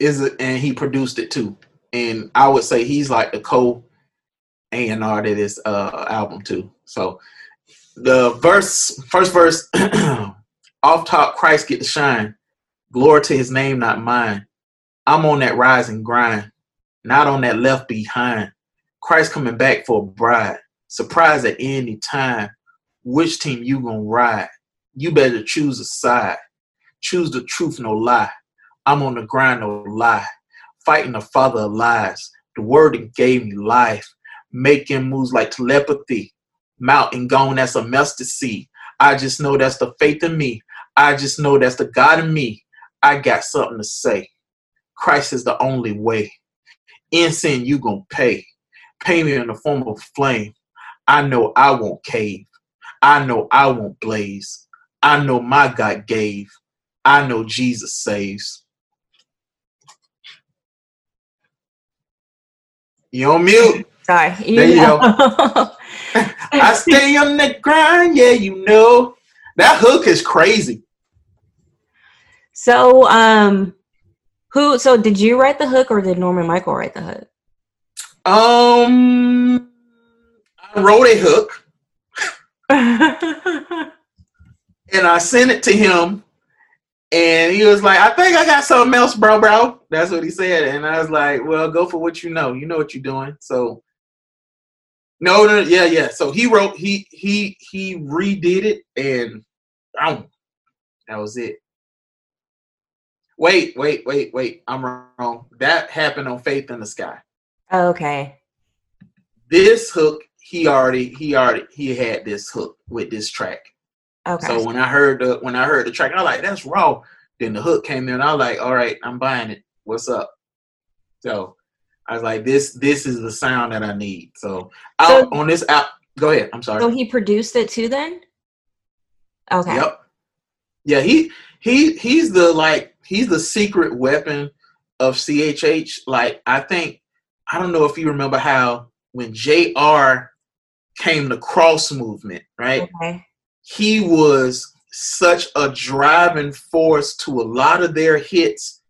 is a, and he produced it too. And I would say he's like the co A and R to this uh, album too. So the verse, first verse, [clears throat] off top, Christ get the shine. Glory to His name, not mine. I'm on that rise and grind, not on that left behind. Christ coming back for a bride. Surprise at any time. Which team you gonna ride? You better choose a side. Choose the truth, no lie. I'm on the grind, no lie. Fighting the father of lies. The word that gave me life. Making moves like telepathy. Mountain gone, that's a mustard seed. I just know that's the faith in me. I just know that's the God in me. I got something to say. Christ is the only way. In sin, you gonna pay. Pay me in the form of flame. I know I won't cave. I know I won't blaze. I know my God gave. I know Jesus saves. You on mute? Sorry. You there you go. I stay on the grind, yeah, you know. That hook is crazy. So, um, who? So, did you write the hook, or did Norman Micheal write the hook? Um, I wrote a hook, [laughs] and I sent it to him, and he was like, I think I got something else, bro, bro. That's what he said. And I was like, well, go for what you know. You know what you're doing. So no, no, yeah, yeah. So he wrote, he he he redid it and that was it. Wait, wait, wait, wait. I'm wrong. That happened on Faith in the Sky. Oh, okay. This hook, he already he already he had this hook with this track. Okay. So when I heard the when I heard the track, I was like, that's raw. Then the hook came in. I was like, all right, I'm buying it. What's up? So I was like, this this is the sound that I need. So, out so, on this app. Go ahead. I'm sorry. So he produced it too then? Okay. Yep. Yeah, he he he's the like he's the secret weapon of CHH. Like I think I don't know if you remember how when JR came the cross movement, right? Okay he was such a driving force to a lot of their hits,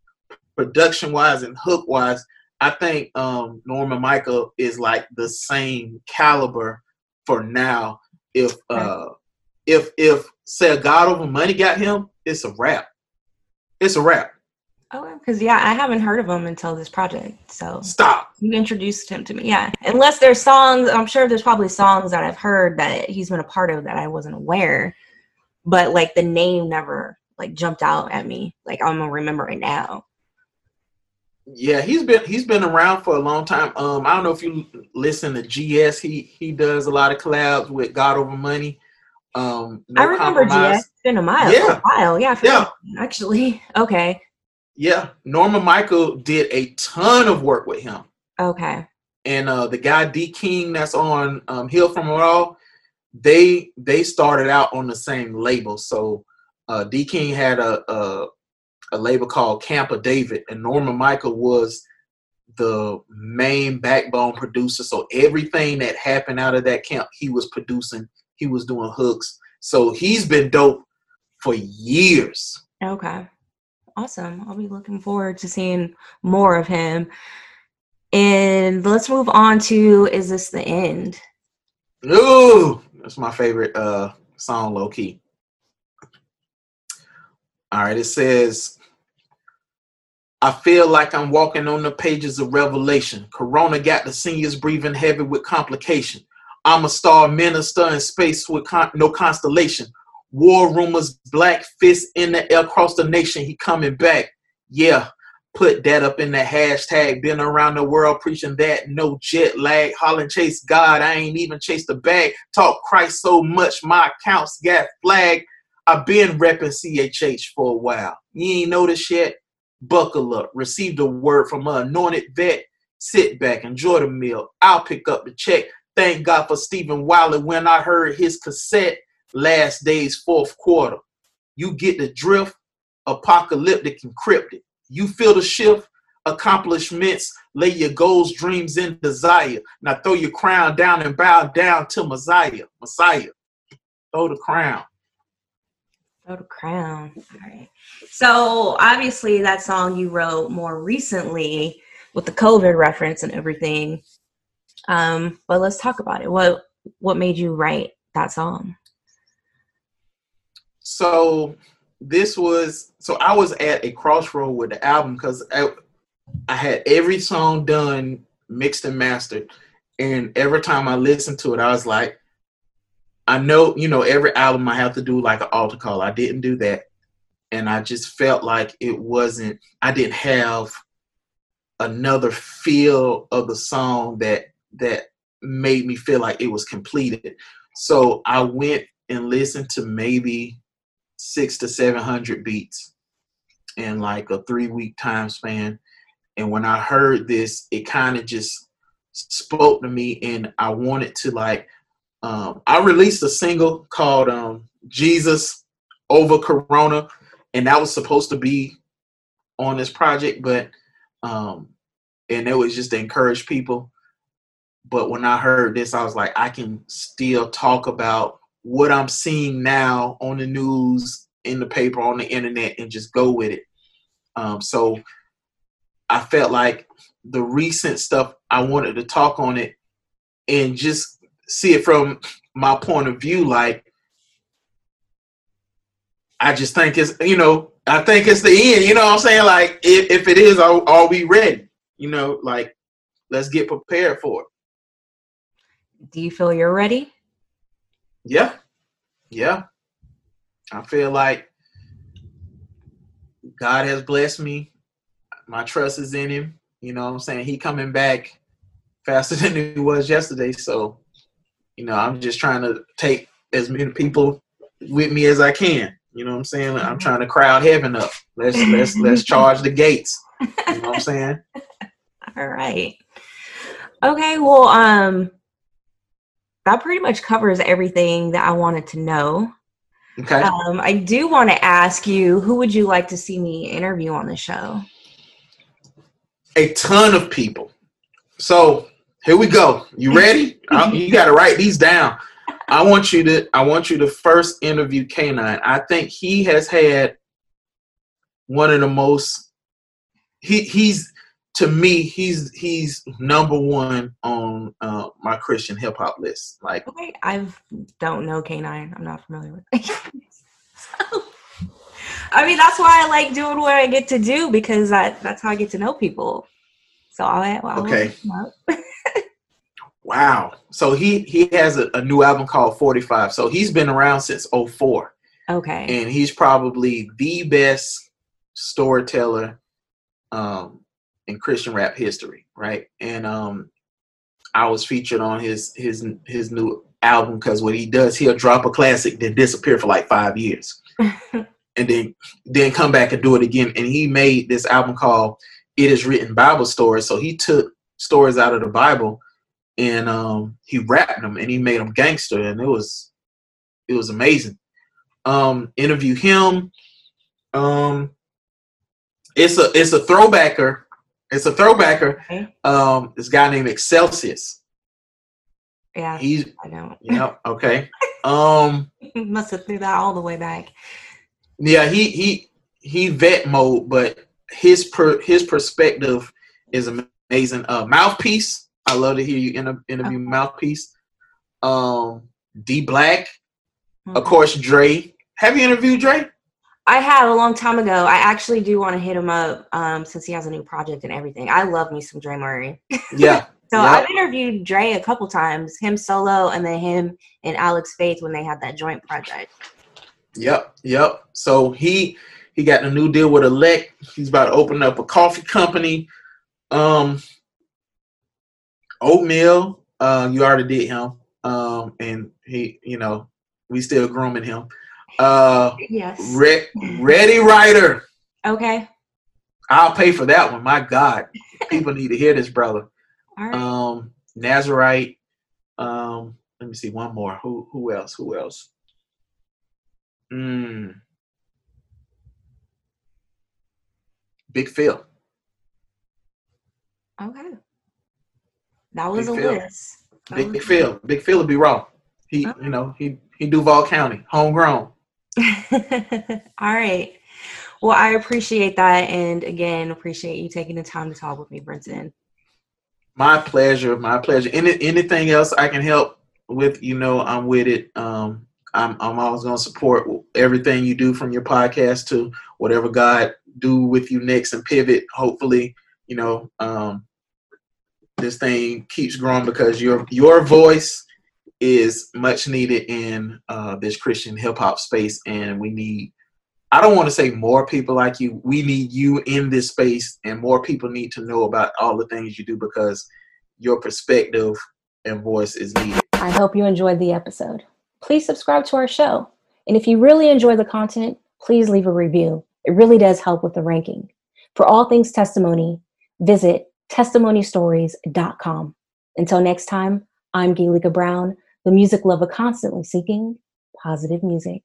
production wise and hook wise. I think um, Norman Micheal is like the same caliber for now. If uh, if if say God over money got him, it's a wrap. It's a wrap. Oh, because yeah, I haven't heard of him until this project. So stop. You introduced him to me, yeah. Unless there's songs, I'm sure there's probably songs that I've heard that he's been a part of that I wasn't aware, but like the name never like jumped out at me. Like I'm gonna remember it now. Yeah, he's been he's been around for a long time. Um, I don't know if you listen to GS. He he does a lot of collabs with God Over Money. Um, no I remember compromise. GS. It's been a mile. Yeah, a while. Yeah, yeah. Actually, okay. Yeah, Norman Micheal did a ton of work with him. Okay. And uh, the guy D King that's on um, Heal from It All, they they started out on the same label. So uh, D King had a, a a label called Camp of David, and Norman Micheal was the main backbone producer. So everything that happened out of that camp, he was producing. He was doing hooks. So he's been dope for years. Okay awesome. I'll be looking forward to seeing more of him. And let's move on to Is This the End? Ooh, that's my favorite uh song, low key. All right, it says, I feel like I'm walking on the pages of Revelation. Corona got the seniors breathing heavy with complication. I'm a star minister in space with con- no constellation. War rumors, black fist in the air across the nation. He coming back. Yeah, put that up in the hashtag. Been around the world preaching that. No jet lag. Holland chase God. I ain't even chased the bag. Talk Christ so much, my accounts got flagged. i been repping CHH for a while. You ain't noticed yet? Buckle up. Receive the word from an anointed vet. Sit back, enjoy the meal. I'll pick up the check. Thank God for Stephen Wiley when I heard his cassette last day's fourth quarter. You get the drift, apocalyptic encrypted. You feel the shift, accomplishments, lay your goals, dreams, and desire. Now throw your crown down and bow down to Messiah. Messiah. Throw the crown. Throw the crown. All right. So obviously that song you wrote more recently with the COVID reference and everything. Um, but let's talk about it. What what made you write that song? So this was so I was at a crossroad with the album because I, I had every song done, mixed and mastered, and every time I listened to it, I was like, I know, you know, every album I have to do like an altar call. I didn't do that, and I just felt like it wasn't. I didn't have another feel of the song that that made me feel like it was completed. So I went and listened to maybe six to seven hundred beats in like a three week time span. And when I heard this, it kind of just spoke to me, and I wanted to like. Um, I released a single called um, "Jesus Over Corona," and that was supposed to be on this project, but um, and it was just to encourage people. But when I heard this, I was like, I can still talk about what I'm seeing now on the news, in the paper, on the internet, and just go with it. Um, so I felt like the recent stuff I wanted to talk on it and just see it from my point of view. Like I just think it's you know I think it's the end. You know what I'm saying? Like if, if it is, are, are we ready? You know, like let's get prepared for it. Do you feel you're ready? Yeah. Yeah. I feel like God has blessed me. My trust is in him. You know what I'm saying? He coming back faster [laughs] than he was yesterday. So, you know, I'm just trying to take as many people with me as I can. You know what I'm saying? I'm trying to crowd heaven up. Let's let's let's [laughs] charge the gates. You know what I'm saying? [laughs] All right. Okay, well, um that pretty much covers everything that I wanted to know. Okay. Um, I do want to ask you, who would you like to see me interview on the show? A ton of people. So here we go. You ready? [laughs] you got to write these down. I want you to. I want you to first interview K9. I think he has had one of the most. He he's to me, he's he's number one on uh, my Christian hip hop list. Like, okay, I don't know K9. I'm not familiar with. so, [laughs] I mean, that's why I like doing what I get to do because I, that's how I get to know people. So I will okay. [laughs] wow. So he he has a, a, new album called 45. So he's been around since 04. Okay. And he's probably the best storyteller um, in Christian rap history, right? And um, I was featured on his his his new album because what he does, he'll drop a classic, then disappear for like five years, [laughs] and then then come back and do it again. And he made this album called "It Is Written Bible Stories." So he took stories out of the Bible and um, he rapped them and he made them gangster, and it was it was amazing. Um, interview him. Um, it's a it's a throwbacker it's a throwbacker. Okay. Um, this guy named Excelsius. Yeah, he's. I know. Yeah. [laughs] Okay. um, must have threw that all the way back. Yeah, he he he vet mode, but his per his perspective is amazing. Uh, mouthpiece. I love to hear you inter- interview okay. mouthpiece. Um, D Black, mm-hmm. of course, Dre. Have you interviewed Dre? I have a long time ago. I actually do want to hit him up um, since he has a new project and everything. I love me some Dre Murray. [laughs] Yeah. so I've interviewed Dre a couple times, him solo, and then him and Alex Faith when they had that joint project. Yep, yep. So he he got a new deal with Elect. He's about to open up a coffee company. Um, Oatmeal. Uh, you already did him. Um, and he, you know, we still grooming him. Uh, yes. Re- Readywriter. Okay. I'll pay for that one. My God, people need to hear this, brother. All right. Um, Nazarite. Um, let me see one more. Who who else? Who else? Mm. Big Fil. Okay. That was Big a Phil. list. Big, Big Fil. Big Fil would be wrong. He, okay. you know, he he Duval County, homegrown. [laughs] All right. Well, I appreciate that, and again, appreciate you taking the time to talk with me, Brinson. My pleasure. My pleasure. Any anything else I can help with, you know, I'm with it. Um, I'm I'm always gonna support everything you do from your podcast to whatever God do with you next and pivot. Hopefully, you know, um, this thing keeps growing because your your voice is much needed in uh, this Christian hip hop space, and we need. I don't want to say more people like you. We need you in this space, and more people need to know about all the things you do because your perspective and voice is needed. I hope you enjoyed the episode. Please subscribe to our show. And if you really enjoy the content, please leave a review. It really does help with the ranking. For all things testimony, visit testimonystories.com. Until next time, I'm Galika Brown, the music lover constantly seeking positive music.